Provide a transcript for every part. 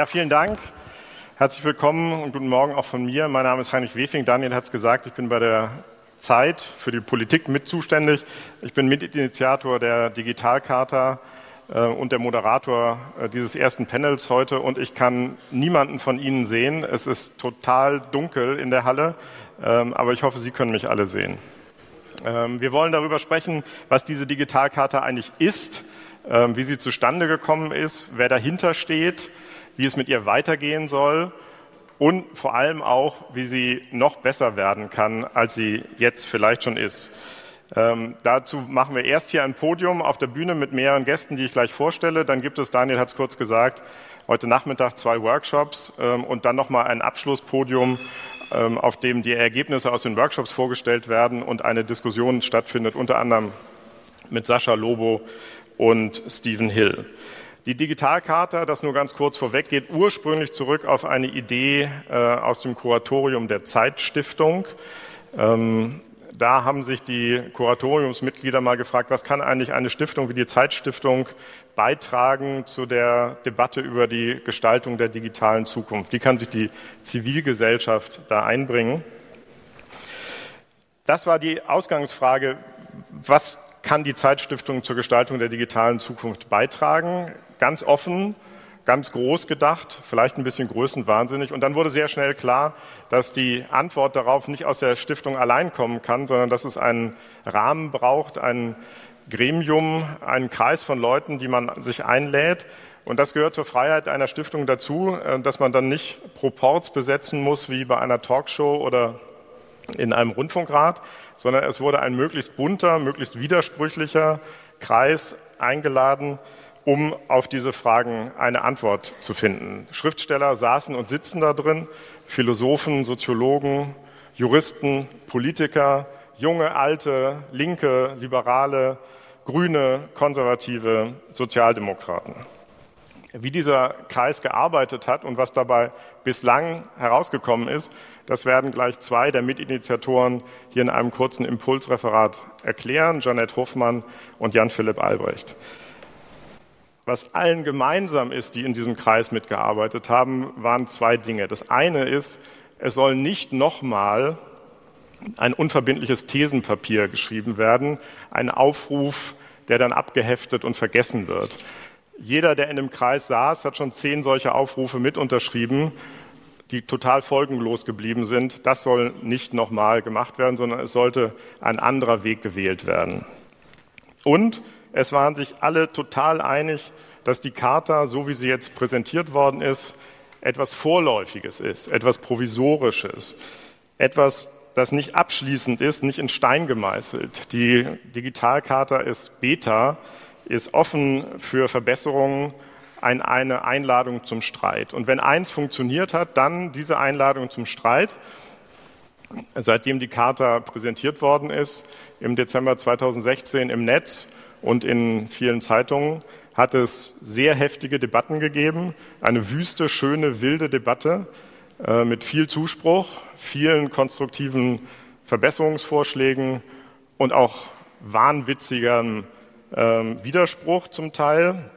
Ja, vielen Dank. Herzlich willkommen und guten Morgen auch von mir. Mein Name ist Heinrich Wefing. Daniel hat es gesagt, ich bin bei der Zeit für die Politik mit zuständig. Ich bin Mitinitiator der Digitalcharta äh, und der Moderator äh, dieses ersten Panels heute und ich kann niemanden von Ihnen sehen. Es ist total dunkel in der Halle, ähm, aber ich hoffe, Sie können mich alle sehen. Ähm, wir wollen darüber sprechen, was diese Digitalkarte eigentlich ist, ähm, wie sie zustande gekommen ist, wer dahinter steht, wie es mit ihr weitergehen soll und vor allem auch, wie sie noch besser werden kann, als sie jetzt vielleicht schon ist. Ähm, dazu machen wir erst hier ein Podium auf der Bühne mit mehreren Gästen, die ich gleich vorstelle. Dann gibt es, Daniel hat es kurz gesagt, heute Nachmittag zwei Workshops ähm, und dann nochmal ein Abschlusspodium, ähm, auf dem die Ergebnisse aus den Workshops vorgestellt werden und eine Diskussion stattfindet, unter anderem mit Sascha Lobo und Stephen Hill. Die Digitalkarte, das nur ganz kurz vorweg, geht ursprünglich zurück auf eine Idee äh, aus dem Kuratorium der Zeitstiftung. Ähm, da haben sich die Kuratoriumsmitglieder mal gefragt, was kann eigentlich eine Stiftung wie die Zeitstiftung beitragen zu der Debatte über die Gestaltung der digitalen Zukunft? Wie kann sich die Zivilgesellschaft da einbringen? Das war die Ausgangsfrage, was kann die Zeitstiftung zur Gestaltung der digitalen Zukunft beitragen? Ganz offen, ganz groß gedacht, vielleicht ein bisschen größenwahnsinnig. Und dann wurde sehr schnell klar, dass die Antwort darauf nicht aus der Stiftung allein kommen kann, sondern dass es einen Rahmen braucht, ein Gremium, einen Kreis von Leuten, die man sich einlädt. Und das gehört zur Freiheit einer Stiftung dazu, äh, dass man dann nicht Proports besetzen muss wie bei einer Talkshow oder in einem Rundfunkrat, sondern es wurde ein möglichst bunter, möglichst widersprüchlicher Kreis eingeladen, um auf diese Fragen eine Antwort zu finden. Schriftsteller saßen und sitzen da drin, Philosophen, Soziologen, Juristen, Politiker, junge, alte, linke, liberale, grüne, konservative, Sozialdemokraten. Wie dieser Kreis gearbeitet hat und was dabei bislang herausgekommen ist, das werden gleich zwei der Mitinitiatoren hier in einem kurzen Impulsreferat erklären, Janette Hofmann und Jan-Philipp Albrecht. Was allen gemeinsam ist, die in diesem Kreis mitgearbeitet haben, waren zwei Dinge. Das eine ist, es soll nicht nochmal ein unverbindliches Thesenpapier geschrieben werden, ein Aufruf, der dann abgeheftet und vergessen wird. Jeder, der in dem Kreis saß, hat schon zehn solche Aufrufe mit unterschrieben, die total folgenlos geblieben sind. Das soll nicht nochmal gemacht werden, sondern es sollte ein anderer Weg gewählt werden. Und es waren sich alle total einig, dass die Charta, so wie sie jetzt präsentiert worden ist, etwas Vorläufiges ist, etwas Provisorisches, etwas, das nicht abschließend ist, nicht in Stein gemeißelt. Die Digitalcharta ist Beta, ist offen für Verbesserungen, ein, eine Einladung zum Streit. Und wenn eins funktioniert hat, dann diese Einladung zum Streit. Seitdem die Charta präsentiert worden ist, im Dezember 2016 im Netz und in vielen Zeitungen, hat es sehr heftige Debatten gegeben, eine wüste, schöne, wilde Debatte äh, mit viel Zuspruch, vielen konstruktiven Verbesserungsvorschlägen und auch wahnwitzigem ähm, Widerspruch zum Teil,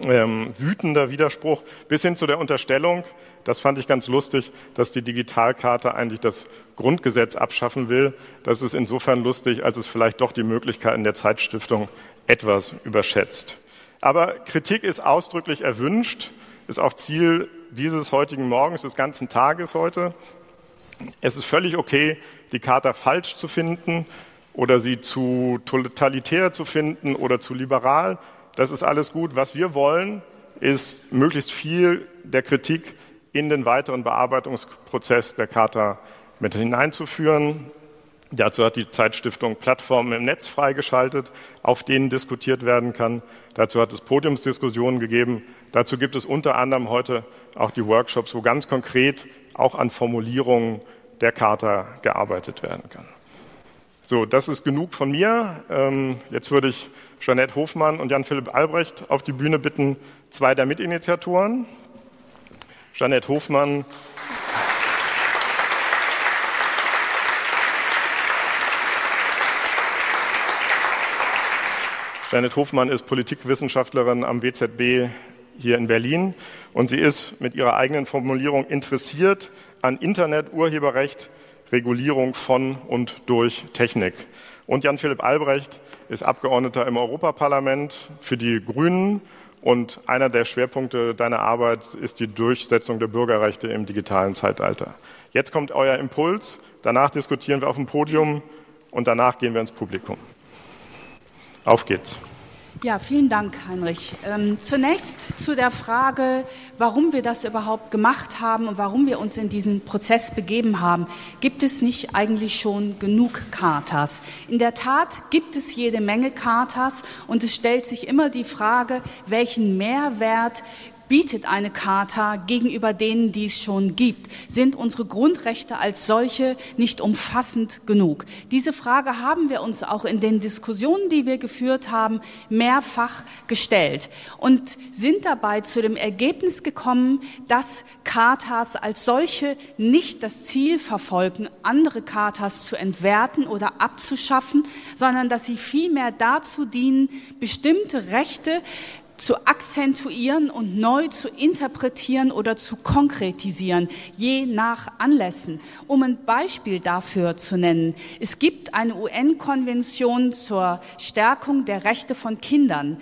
ähm, wütender Widerspruch, bis hin zu der Unterstellung, das fand ich ganz lustig, dass die Digitalkarte eigentlich das Grundgesetz abschaffen will. Das ist insofern lustig, als es vielleicht doch die Möglichkeiten der Zeitstiftung etwas überschätzt. Aber Kritik ist ausdrücklich erwünscht, ist auch Ziel dieses heutigen Morgens, des ganzen Tages heute. Es ist völlig okay, die Charta falsch zu finden oder sie zu totalitär zu finden oder zu liberal. Das ist alles gut. Was wir wollen, ist möglichst viel der Kritik in den weiteren Bearbeitungsprozess der Charta mit hineinzuführen. Dazu hat die Zeitstiftung Plattformen im Netz freigeschaltet, auf denen diskutiert werden kann. Dazu hat es Podiumsdiskussionen gegeben. Dazu gibt es unter anderem heute auch die Workshops, wo ganz konkret auch an Formulierungen der Charta gearbeitet werden kann. So, das ist genug von mir. Ähm, jetzt würde ich Jeanette Hofmann und Jan-Philipp Albrecht auf die Bühne bitten, zwei der Mitinitiatoren. Jeanette Hofmann. Janet Hofmann ist Politikwissenschaftlerin am WZB hier in Berlin und sie ist mit ihrer eigenen Formulierung interessiert an Internet, Urheberrecht, Regulierung von und durch Technik. Und Jan-Philipp Albrecht ist Abgeordneter im Europaparlament für die Grünen und einer der Schwerpunkte deiner Arbeit ist die Durchsetzung der Bürgerrechte im digitalen Zeitalter. Jetzt kommt euer Impuls, danach diskutieren wir auf dem Podium und danach gehen wir ins Publikum. Auf geht's. Ja, vielen Dank, Heinrich. Ähm, zunächst zu der Frage, warum wir das überhaupt gemacht haben und warum wir uns in diesen Prozess begeben haben. Gibt es nicht eigentlich schon genug Chartas? In der Tat gibt es jede Menge Chartas und es stellt sich immer die Frage, welchen Mehrwert bietet eine Charta gegenüber denen, die es schon gibt? Sind unsere Grundrechte als solche nicht umfassend genug? Diese Frage haben wir uns auch in den Diskussionen, die wir geführt haben, mehrfach gestellt und sind dabei zu dem Ergebnis gekommen, dass Chartas als solche nicht das Ziel verfolgen, andere Chartas zu entwerten oder abzuschaffen, sondern dass sie vielmehr dazu dienen, bestimmte Rechte zu akzentuieren und neu zu interpretieren oder zu konkretisieren, je nach Anlässen. Um ein Beispiel dafür zu nennen, es gibt eine UN-Konvention zur Stärkung der Rechte von Kindern.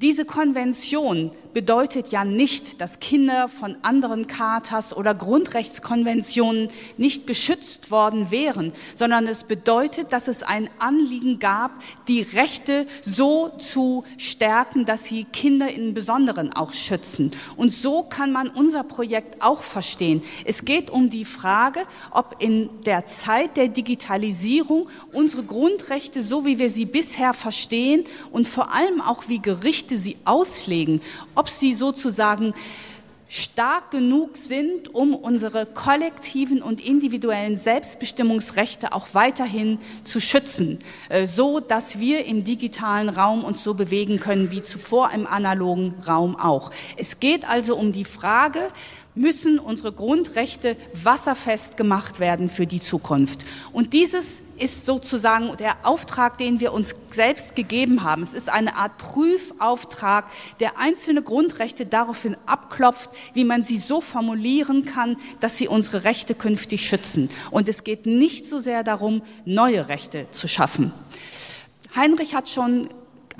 Diese Konvention bedeutet ja nicht, dass Kinder von anderen Chartas oder Grundrechtskonventionen nicht geschützt worden wären, sondern es bedeutet, dass es ein Anliegen gab, die Rechte so zu stärken, dass sie Kinder im Besonderen auch schützen. Und so kann man unser Projekt auch verstehen. Es geht um die Frage, ob in der Zeit der Digitalisierung unsere Grundrechte, so wie wir sie bisher verstehen und vor allem auch wie Gerichte sie auslegen, ob ob sie sozusagen stark genug sind, um unsere kollektiven und individuellen Selbstbestimmungsrechte auch weiterhin zu schützen, äh, so dass wir im digitalen Raum uns so bewegen können wie zuvor im analogen Raum auch. Es geht also um die Frage, müssen unsere Grundrechte wasserfest gemacht werden für die Zukunft. Und dieses ist sozusagen der Auftrag, den wir uns selbst gegeben haben. Es ist eine Art Prüfauftrag, der einzelne Grundrechte daraufhin abklopft, wie man sie so formulieren kann, dass sie unsere Rechte künftig schützen. Und es geht nicht so sehr darum, neue Rechte zu schaffen. Heinrich hat schon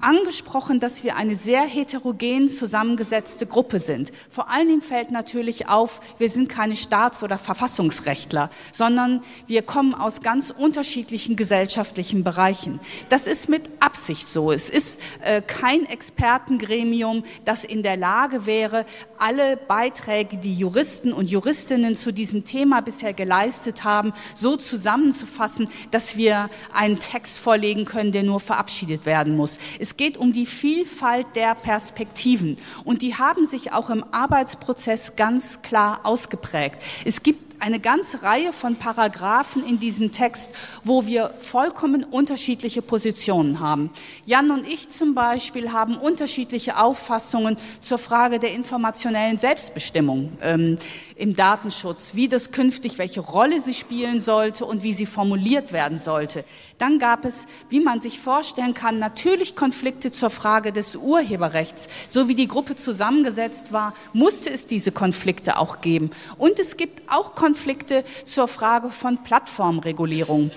angesprochen, dass wir eine sehr heterogen zusammengesetzte Gruppe sind. Vor allen Dingen fällt natürlich auf, wir sind keine Staats- oder Verfassungsrechtler, sondern wir kommen aus ganz unterschiedlichen gesellschaftlichen Bereichen. Das ist mit Absicht so. Es ist äh, kein Expertengremium, das in der Lage wäre, alle Beiträge, die Juristen und Juristinnen zu diesem Thema bisher geleistet haben, so zusammenzufassen, dass wir einen Text vorlegen können, der nur verabschiedet werden muss. Es es geht um die Vielfalt der Perspektiven und die haben sich auch im Arbeitsprozess ganz klar ausgeprägt. Es gibt eine ganze Reihe von Paragraphen in diesem Text, wo wir vollkommen unterschiedliche Positionen haben. Jan und ich zum Beispiel haben unterschiedliche Auffassungen zur Frage der informationellen Selbstbestimmung ähm, im Datenschutz, wie das künftig, welche Rolle sie spielen sollte und wie sie formuliert werden sollte. Dann gab es, wie man sich vorstellen kann, natürlich Konflikte zur Frage des Urheberrechts. So wie die Gruppe zusammengesetzt war, musste es diese Konflikte auch geben. Und es gibt auch Konflikte Konflikte zur Frage von Plattformregulierung.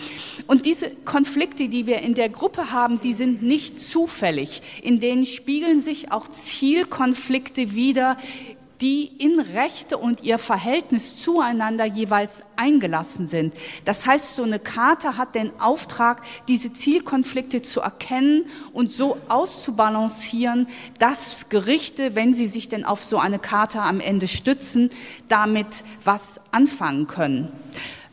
Und diese Konflikte, die wir in der Gruppe haben, die sind nicht zufällig. In denen spiegeln sich auch Zielkonflikte wider, die in Rechte und ihr Verhältnis zueinander jeweils eingelassen sind. Das heißt, so eine Karte hat den Auftrag, diese Zielkonflikte zu erkennen und so auszubalancieren, dass Gerichte, wenn sie sich denn auf so eine Karte am Ende stützen, damit was anfangen können.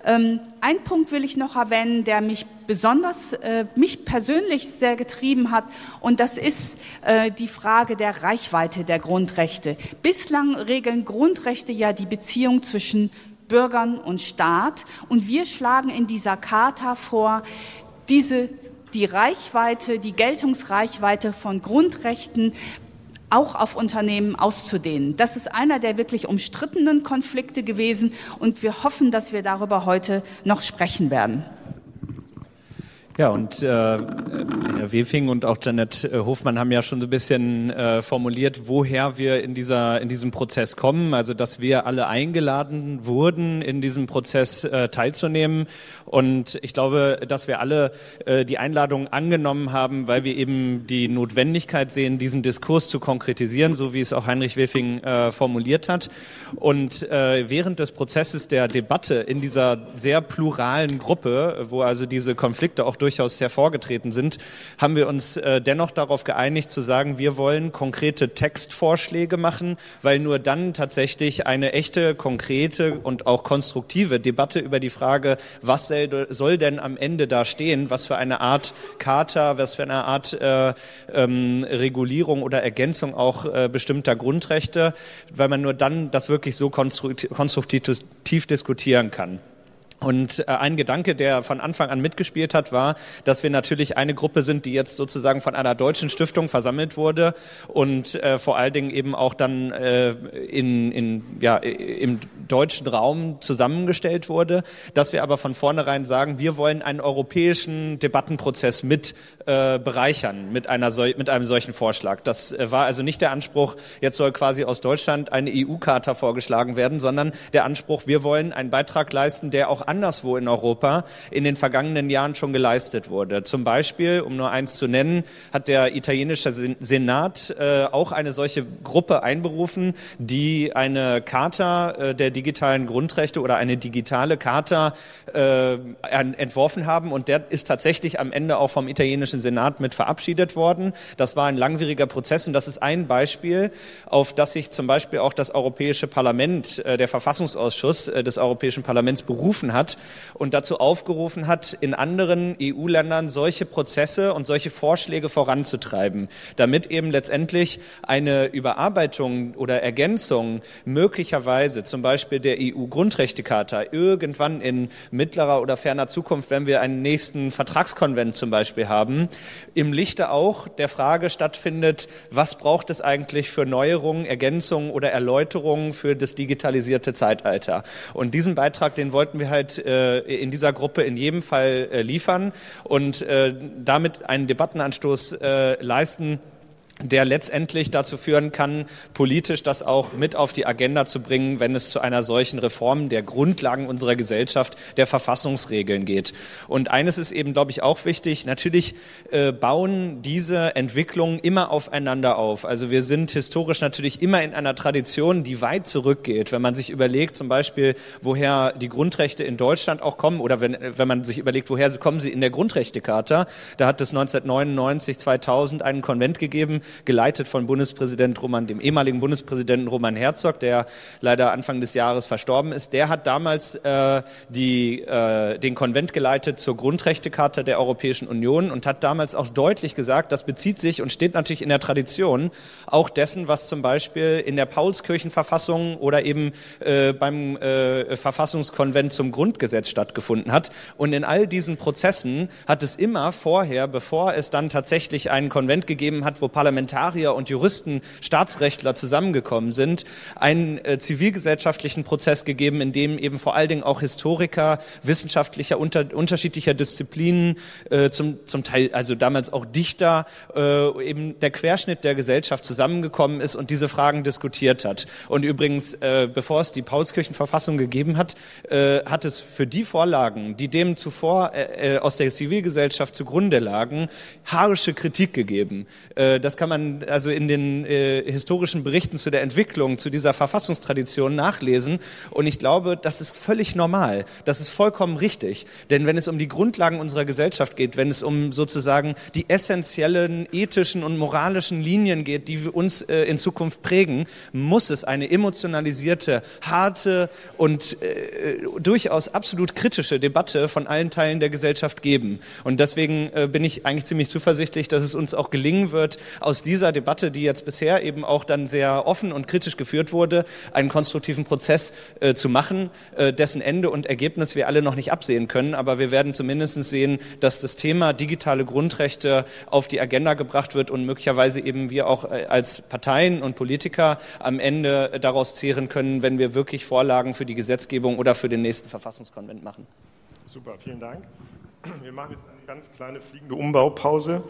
Ähm, ein Punkt will ich noch erwähnen, der mich besonders, äh, mich persönlich sehr getrieben hat, und das ist äh, die Frage der Reichweite der Grundrechte. Bislang regeln Grundrechte ja die Beziehung zwischen Bürgern und Staat, und wir schlagen in dieser Charta vor, diese die Reichweite, die Geltungsreichweite von Grundrechten auch auf Unternehmen auszudehnen. Das ist einer der wirklich umstrittenen Konflikte gewesen und wir hoffen, dass wir darüber heute noch sprechen werden. Ja, und äh, Herr Wefing und auch Janet äh, Hofmann haben ja schon so ein bisschen äh, formuliert, woher wir in dieser in diesem Prozess kommen. Also, dass wir alle eingeladen wurden, in diesem Prozess äh, teilzunehmen. Und ich glaube, dass wir alle äh, die Einladung angenommen haben, weil wir eben die Notwendigkeit sehen, diesen Diskurs zu konkretisieren, so wie es auch Heinrich Wefing äh, formuliert hat. Und äh, während des Prozesses der Debatte in dieser sehr pluralen Gruppe, wo also diese Konflikte auch durch durchaus hervorgetreten sind, haben wir uns äh, dennoch darauf geeinigt zu sagen, wir wollen konkrete Textvorschläge machen, weil nur dann tatsächlich eine echte, konkrete und auch konstruktive Debatte über die Frage, was soll denn am Ende da stehen, was für eine Art Charta, was für eine Art äh, ähm, Regulierung oder Ergänzung auch äh, bestimmter Grundrechte, weil man nur dann das wirklich so konstruktiv diskutieren kann. Und äh, ein Gedanke, der von Anfang an mitgespielt hat, war, dass wir natürlich eine Gruppe sind, die jetzt sozusagen von einer deutschen Stiftung versammelt wurde und äh, vor allen Dingen eben auch dann äh, in, in, ja, im deutschen Raum zusammengestellt wurde, dass wir aber von vornherein sagen, wir wollen einen europäischen Debattenprozess mit äh, bereichern mit, einer, mit einem solchen Vorschlag. Das äh, war also nicht der Anspruch, jetzt soll quasi aus Deutschland eine EU-Charta vorgeschlagen werden, sondern der Anspruch, wir wollen einen Beitrag leisten, der auch anderswo in Europa in den vergangenen Jahren schon geleistet wurde. Zum Beispiel, um nur eins zu nennen, hat der italienische Senat äh, auch eine solche Gruppe einberufen, die eine Charta äh, der digitalen Grundrechte oder eine digitale Charta äh, entworfen haben. Und der ist tatsächlich am Ende auch vom italienischen Senat mit verabschiedet worden. Das war ein langwieriger Prozess und das ist ein Beispiel, auf das sich zum Beispiel auch das Europäische Parlament, äh, der Verfassungsausschuss äh, des Europäischen Parlaments berufen hat hat und dazu aufgerufen hat, in anderen EU-Ländern solche Prozesse und solche Vorschläge voranzutreiben, damit eben letztendlich eine Überarbeitung oder Ergänzung möglicherweise zum Beispiel der EU-Grundrechtecharta irgendwann in mittlerer oder ferner Zukunft, wenn wir einen nächsten Vertragskonvent zum Beispiel haben, im Lichte auch der Frage stattfindet, was braucht es eigentlich für Neuerungen, Ergänzungen oder Erläuterungen für das digitalisierte Zeitalter. Und diesen Beitrag, den wollten wir halt Mehrheit äh, in dieser Gruppe in jedem Fall äh, liefern und äh, damit einen Debattenanstoß leisten der letztendlich dazu führen kann, politisch das auch mit auf die Agenda zu bringen, wenn es zu einer solchen Reform der Grundlagen unserer Gesellschaft, der Verfassungsregeln geht. Und eines ist eben, glaube ich, auch wichtig. Natürlich äh, bauen diese Entwicklungen immer aufeinander auf. Also wir sind historisch natürlich immer in einer Tradition, die weit zurückgeht. Wenn man sich überlegt, zum Beispiel, woher die Grundrechte in Deutschland auch kommen, oder wenn, wenn man sich überlegt, woher kommen sie in der Grundrechtecharta, da hat es 1999, 2000 einen Konvent gegeben, geleitet von Bundespräsident Roman, dem ehemaligen Bundespräsidenten Roman Herzog, der leider Anfang des Jahres verstorben ist. Der hat damals äh, die, äh, den Konvent geleitet zur Grundrechtecharta der Europäischen Union und hat damals auch deutlich gesagt, das bezieht sich und steht natürlich in der Tradition auch dessen, was zum Beispiel in der Paulskirchenverfassung oder eben äh, beim äh, Verfassungskonvent zum Grundgesetz stattgefunden hat. Und in all diesen Prozessen hat es immer vorher, bevor es dann tatsächlich einen Konvent gegeben hat, wo Parlament Parlamentarier und Juristen, Staatsrechtler zusammengekommen sind, einen äh, zivilgesellschaftlichen Prozess gegeben, in dem eben vor allen Dingen auch Historiker wissenschaftlicher unter, unterschiedlicher Disziplinen, äh, zum, zum Teil also damals auch Dichter, äh, eben der Querschnitt der Gesellschaft zusammengekommen ist und diese Fragen diskutiert hat. Und übrigens, äh, bevor es die Paulskirchenverfassung gegeben hat, äh, hat es für die Vorlagen, die dem zuvor äh, äh aus der Zivilgesellschaft zugrunde lagen, haarische Kritik gegeben. Äh, das kann kann man also in den äh, historischen Berichten zu der Entwicklung, zu dieser Verfassungstradition nachlesen. Und ich glaube, das ist völlig normal. Das ist vollkommen richtig. Denn wenn es um die Grundlagen unserer Gesellschaft geht, wenn es um sozusagen die essentiellen ethischen und moralischen Linien geht, die uns äh, in Zukunft prägen, muss es eine emotionalisierte, harte und äh, durchaus absolut kritische Debatte von allen Teilen der Gesellschaft geben. Und deswegen äh, bin ich eigentlich ziemlich zuversichtlich, dass es uns auch gelingen wird, aus aus dieser Debatte, die jetzt bisher eben auch dann sehr offen und kritisch geführt wurde, einen konstruktiven Prozess äh, zu machen, äh, dessen Ende und Ergebnis wir alle noch nicht absehen können. Aber wir werden zumindest sehen, dass das Thema digitale Grundrechte auf die Agenda gebracht wird und möglicherweise eben wir auch äh, als Parteien und Politiker am Ende daraus zehren können, wenn wir wirklich Vorlagen für die Gesetzgebung oder für den nächsten Verfassungskonvent machen. Super, vielen Dank. Wir machen jetzt eine ganz kleine fliegende Umbaupause.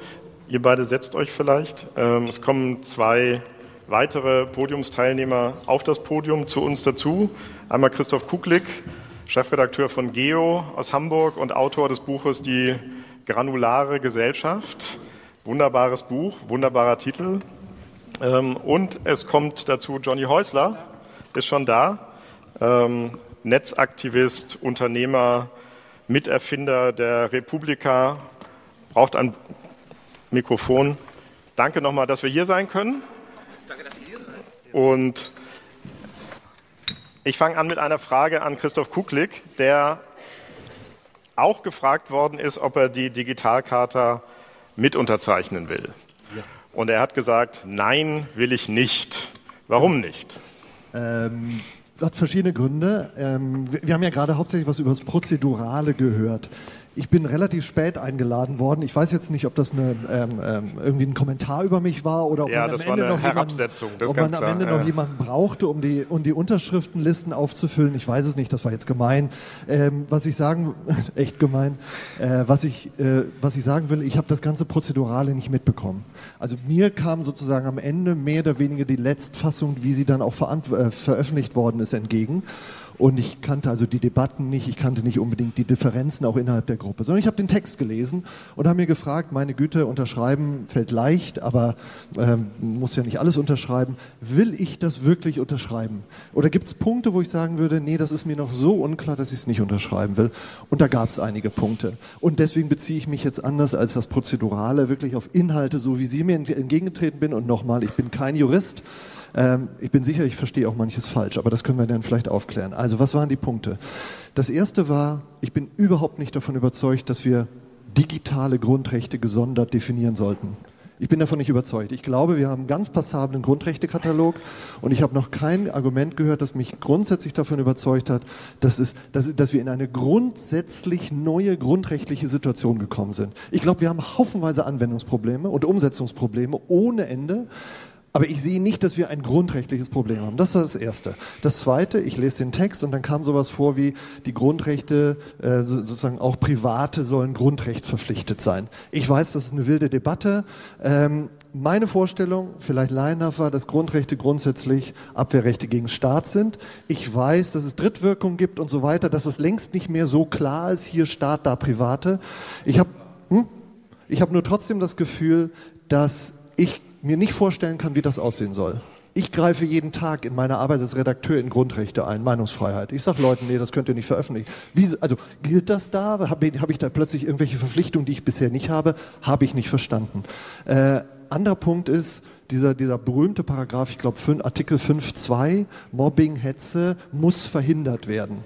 Ihr beide setzt euch vielleicht. Ähm, es kommen zwei weitere Podiumsteilnehmer auf das Podium zu uns dazu. Einmal Christoph Kuklik, Chefredakteur von Geo aus Hamburg und Autor des Buches Die granulare Gesellschaft. Wunderbares Buch, wunderbarer Titel. Ähm, und es kommt dazu Johnny Häusler, ist schon da. Ähm, Netzaktivist, Unternehmer, Miterfinder der Republika, braucht ein Mikrofon. Danke nochmal, dass wir hier sein können. Danke, dass ihr hier seid. Und ich fange an mit einer Frage an Christoph Kuklik, der auch gefragt worden ist, ob er die Digitalkarte mit unterzeichnen will. Ja. Und er hat gesagt, nein, will ich nicht. Warum nicht? Ähm, hat verschiedene Gründe. Ähm, wir haben ja gerade hauptsächlich was über das Prozedurale gehört. Ich bin relativ spät eingeladen worden. Ich weiß jetzt nicht, ob das eine, ähm, ähm, irgendwie ein Kommentar über mich war oder ob ja, man am Ende noch Herabsetzung, jemanden, ob man am Ende klar. noch jemanden brauchte, um die, um die Unterschriftenlisten aufzufüllen. Ich weiß es nicht, das war jetzt gemein. Ähm, was ich sagen, echt gemein, äh, was, ich, äh, was ich sagen will, ich habe das ganze Prozedurale nicht mitbekommen. Also mir kam sozusagen am Ende mehr oder weniger die Letztfassung, wie sie dann auch äh, veröffentlicht worden ist, entgegen. Und ich kannte also die Debatten nicht, ich kannte nicht unbedingt die Differenzen auch innerhalb der Gruppe, sondern ich habe den Text gelesen und habe mir gefragt, meine Güte, unterschreiben fällt leicht, aber ähm, muss ja nicht alles unterschreiben. Will ich das wirklich unterschreiben? Oder gibt es Punkte, wo ich sagen würde, nee, das ist mir noch so unklar, dass ich es nicht unterschreiben will? Und da gab es einige Punkte. Und deswegen beziehe ich mich jetzt anders als das Prozedurale wirklich auf Inhalte, so wie Sie mir entgegengetreten bin. Und nochmal, ich bin kein Jurist. Ähm, ich bin sicher, ich verstehe auch manches falsch, aber das können wir dann vielleicht aufklären. Also, was waren die Punkte? Das erste war, ich bin überhaupt nicht davon überzeugt, dass wir digitale Grundrechte gesondert definieren sollten. Ich bin davon nicht überzeugt. Ich glaube, wir haben einen ganz passablen Grundrechtekatalog und ich habe noch kein Argument gehört, das mich grundsätzlich davon überzeugt hat, dass, es, dass, dass wir in eine grundsätzlich neue grundrechtliche Situation gekommen sind. Ich glaube, wir haben haufenweise Anwendungsprobleme und Umsetzungsprobleme ohne Ende. Aber ich sehe nicht, dass wir ein grundrechtliches Problem haben. Das ist das Erste. Das Zweite, ich lese den Text und dann kam sowas vor wie, die Grundrechte, äh, sozusagen auch Private sollen grundrechtsverpflichtet sein. Ich weiß, das ist eine wilde Debatte. Ähm, meine Vorstellung, vielleicht laienhaft war, dass Grundrechte grundsätzlich Abwehrrechte gegen Staat sind. Ich weiß, dass es Drittwirkung gibt und so weiter, dass es längst nicht mehr so klar ist, hier Staat, da Private. Ich habe hm? hab nur trotzdem das Gefühl, dass ich mir nicht vorstellen kann, wie das aussehen soll. Ich greife jeden Tag in meiner Arbeit als Redakteur in Grundrechte ein, Meinungsfreiheit. Ich sage Leuten, nee, das könnt ihr nicht veröffentlichen. Wie, also gilt das da? Habe hab ich da plötzlich irgendwelche Verpflichtungen, die ich bisher nicht habe? Habe ich nicht verstanden. Äh, anderer Punkt ist, dieser, dieser berühmte Paragraph, ich glaube Artikel 5.2, Mobbing, Hetze muss verhindert werden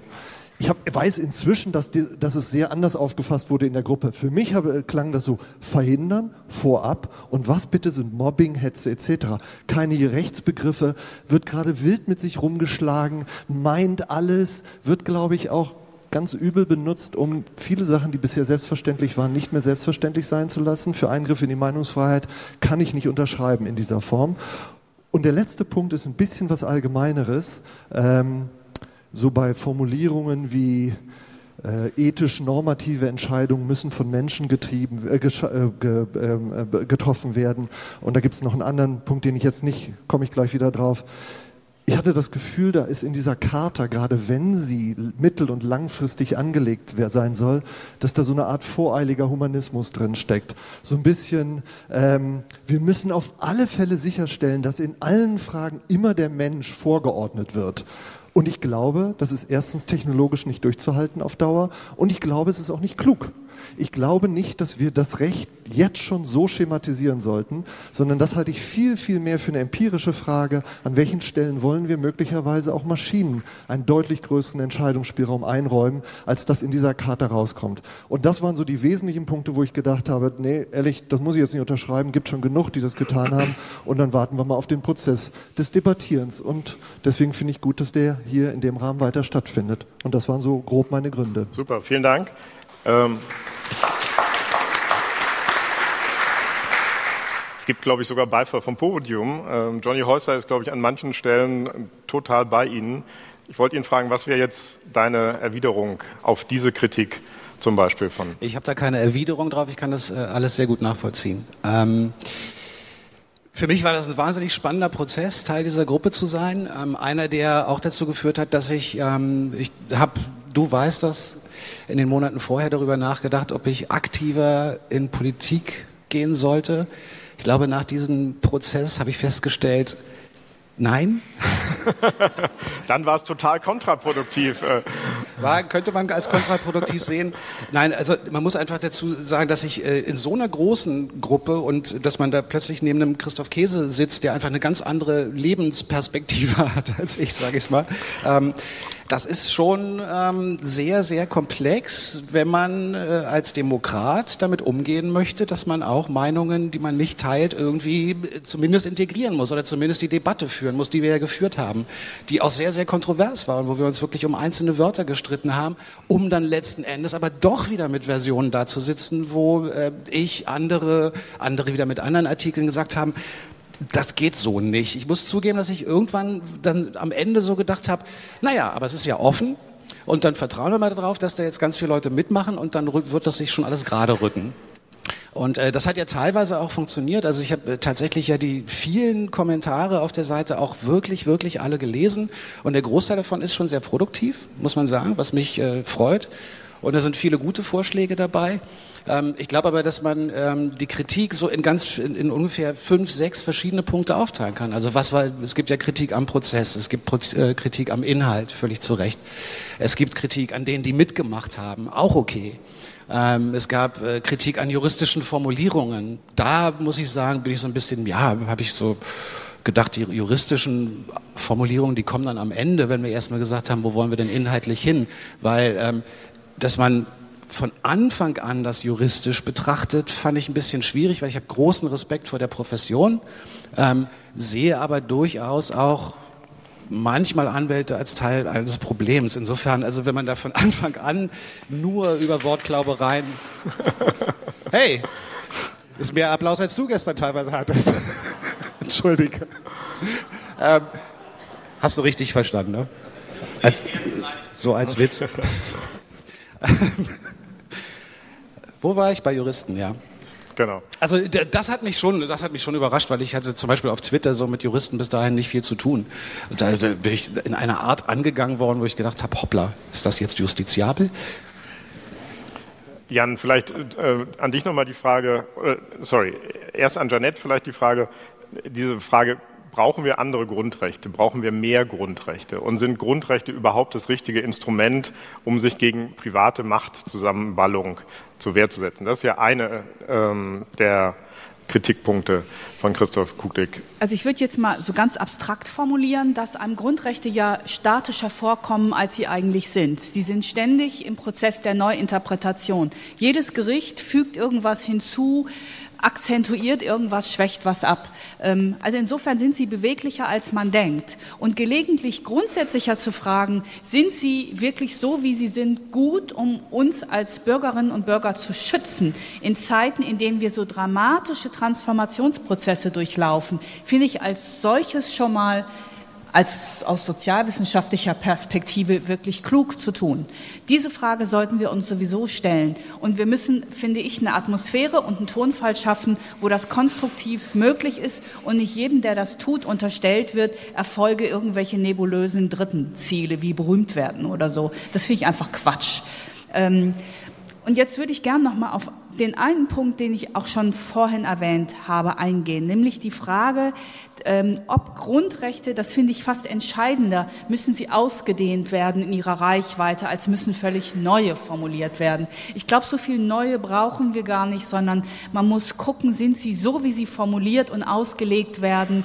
ich hab, weiß inzwischen, dass, die, dass es sehr anders aufgefasst wurde in der Gruppe. Für mich habe, klang das so, verhindern, vorab und was bitte sind Mobbing, Hetze etc. Keine Rechtsbegriffe, wird gerade wild mit sich rumgeschlagen, meint alles, wird glaube ich auch ganz übel benutzt, um viele Sachen, die bisher selbstverständlich waren, nicht mehr selbstverständlich sein zu lassen. Für Eingriffe in die Meinungsfreiheit kann ich nicht unterschreiben in dieser Form. Und der letzte Punkt ist ein bisschen was Allgemeineres. Ähm, so bei Formulierungen wie äh, ethisch normative Entscheidungen müssen von Menschen getrieben, äh, äh, ge, ähm, äh, getroffen werden. Und da gibt es noch einen anderen Punkt, den ich jetzt nicht, komme ich gleich wieder drauf. Ich hatte das Gefühl, da ist in dieser Charta, gerade wenn sie mittel- und langfristig angelegt sein soll, dass da so eine Art voreiliger Humanismus drin steckt. So ein bisschen, ähm, wir müssen auf alle Fälle sicherstellen, dass in allen Fragen immer der Mensch vorgeordnet wird. Und ich glaube, das ist erstens technologisch nicht durchzuhalten auf Dauer. Und ich glaube, es ist auch nicht klug. Ich glaube nicht, dass wir das Recht jetzt schon so schematisieren sollten, sondern das halte ich viel, viel mehr für eine empirische Frage, an welchen Stellen wollen wir möglicherweise auch Maschinen einen deutlich größeren Entscheidungsspielraum einräumen, als das in dieser Karte rauskommt. Und das waren so die wesentlichen Punkte, wo ich gedacht habe, nee, ehrlich, das muss ich jetzt nicht unterschreiben, gibt schon genug, die das getan haben und dann warten wir mal auf den Prozess des Debattierens. Und deswegen finde ich gut, dass der hier in dem Rahmen weiter stattfindet. Und das waren so grob meine Gründe. Super, vielen Dank. Ähm Es gibt, glaube ich, sogar Beifall vom Podium. Ähm, Johnny Häuser ist, glaube ich, an manchen Stellen total bei Ihnen. Ich wollte ihn fragen, was wäre jetzt deine Erwiderung auf diese Kritik zum Beispiel von. Ich habe da keine Erwiderung drauf, ich kann das äh, alles sehr gut nachvollziehen. Ähm, für mich war das ein wahnsinnig spannender Prozess, Teil dieser Gruppe zu sein. Ähm, einer, der auch dazu geführt hat, dass ich, ähm, ich habe, du weißt das, in den Monaten vorher darüber nachgedacht, ob ich aktiver in Politik gehen sollte. Ich glaube, nach diesem Prozess habe ich festgestellt, Nein. Dann war es total kontraproduktiv. Äh. War, könnte man als kontraproduktiv sehen. Nein, also man muss einfach dazu sagen, dass ich äh, in so einer großen Gruppe und dass man da plötzlich neben einem Christoph Käse sitzt, der einfach eine ganz andere Lebensperspektive hat als ich, sage ich mal. Das ist schon ähm, sehr, sehr komplex, wenn man äh, als Demokrat damit umgehen möchte, dass man auch Meinungen, die man nicht teilt, irgendwie äh, zumindest integrieren muss oder zumindest die Debatte führen muss, die wir ja geführt haben, die auch sehr, sehr kontrovers war und wo wir uns wirklich um einzelne Wörter gestritten haben, um dann letzten Endes aber doch wieder mit Versionen da zu sitzen, wo äh, ich, andere, andere wieder mit anderen Artikeln gesagt haben, das geht so nicht. Ich muss zugeben, dass ich irgendwann dann am Ende so gedacht habe, naja, aber es ist ja offen und dann vertrauen wir mal darauf, dass da jetzt ganz viele Leute mitmachen und dann wird das sich schon alles gerade rücken. Und äh, das hat ja teilweise auch funktioniert. Also ich habe äh, tatsächlich ja die vielen Kommentare auf der Seite auch wirklich, wirklich alle gelesen. Und der Großteil davon ist schon sehr produktiv, muss man sagen, was mich äh, freut. Und da sind viele gute Vorschläge dabei. Ähm, ich glaube aber, dass man ähm, die Kritik so in ganz in, in, ungefähr fünf, sechs verschiedene Punkte aufteilen kann. Also was war, es gibt ja Kritik am Prozess, es gibt Pro äh, Kritik am Inhalt, völlig zu Recht. Es gibt Kritik an denen, die mitgemacht haben, auch okay. Ähm, es gab äh, Kritik an juristischen Formulierungen. Da muss ich sagen, bin ich so ein bisschen, ja, habe ich so gedacht, die juristischen Formulierungen, die kommen dann am Ende, wenn wir erstmal gesagt haben, wo wollen wir denn inhaltlich hin? Weil, ähm, dass man von Anfang an das juristisch betrachtet, fand ich ein bisschen schwierig, weil ich habe großen Respekt vor der Profession, ähm, sehe aber durchaus auch manchmal Anwälte als Teil eines Problems. Insofern, also wenn man da von Anfang an nur über Wortglaubereien, hey, ist mehr Applaus als du gestern teilweise hattest. Entschuldige. Ähm, hast du richtig verstanden, ne? Als, so als Witz. Wo war ich? Bei Juristen, ja. Genau. Also das hat mich schon, das hat mich schon überrascht, weil ich hatte zum Beispiel auf Twitter so mit Juristen bis dahin nicht viel zu tun. Da, da bin ich in einer Art angegangen worden, wo ich gedacht habe, hoppla, ist das jetzt justiziabel? Jan, vielleicht äh, an dich nochmal die Frage, äh, sorry, erst an Janette vielleicht die Frage, diese Frage, brauchen wir andere Grundrechte, brauchen wir mehr Grundrechte und sind Grundrechte überhaupt das richtige Instrument, um sich gegen private Machtzusammenballung zur Wehr zu setzen? Das ist ja eine ähm, der Kritikpunkte von Christoph Kuglik. Also ich würde jetzt mal so ganz abstrakt formulieren, dass einem Grundrechte ja statischer vorkommen, als sie eigentlich sind. Sie sind ständig im Prozess der Neuinterpretation. Jedes Gericht fügt irgendwas hinzu, akzentuiert irgendwas, schwächt was ab. Ähm, also insofern sind sie beweglicher, als man denkt. Und gelegentlich grundsätzlicher zu fragen, sind sie wirklich so, wie sie sind, gut, um uns als Bürgerinnen und Bürger zu schützen in Zeiten, in denen wir so dramatische Transformationsprozesse durchlaufen, finde ich als solches schon mal als aus sozialwissenschaftlicher Perspektive wirklich klug zu tun? Diese Frage sollten wir uns sowieso stellen. Und wir müssen, finde ich, eine Atmosphäre und einen Tonfall schaffen, wo das konstruktiv möglich ist und nicht jedem, der das tut, unterstellt wird, Erfolge irgendwelche nebulösen dritten Ziele wie berühmt werden oder so. Das finde ich einfach Quatsch. Ähm, und jetzt würde ich gern noch mal auf den einen Punkt, den ich auch schon vorhin erwähnt habe, eingehen, nämlich die Frage, ähm, ob Grundrechte, das finde ich fast entscheidender, müssen sie ausgedehnt werden in ihrer Reichweite, als müssen völlig neue formuliert werden. Ich glaube, so viel neue brauchen wir gar nicht, sondern man muss gucken, sind sie so, wie sie formuliert und ausgelegt werden,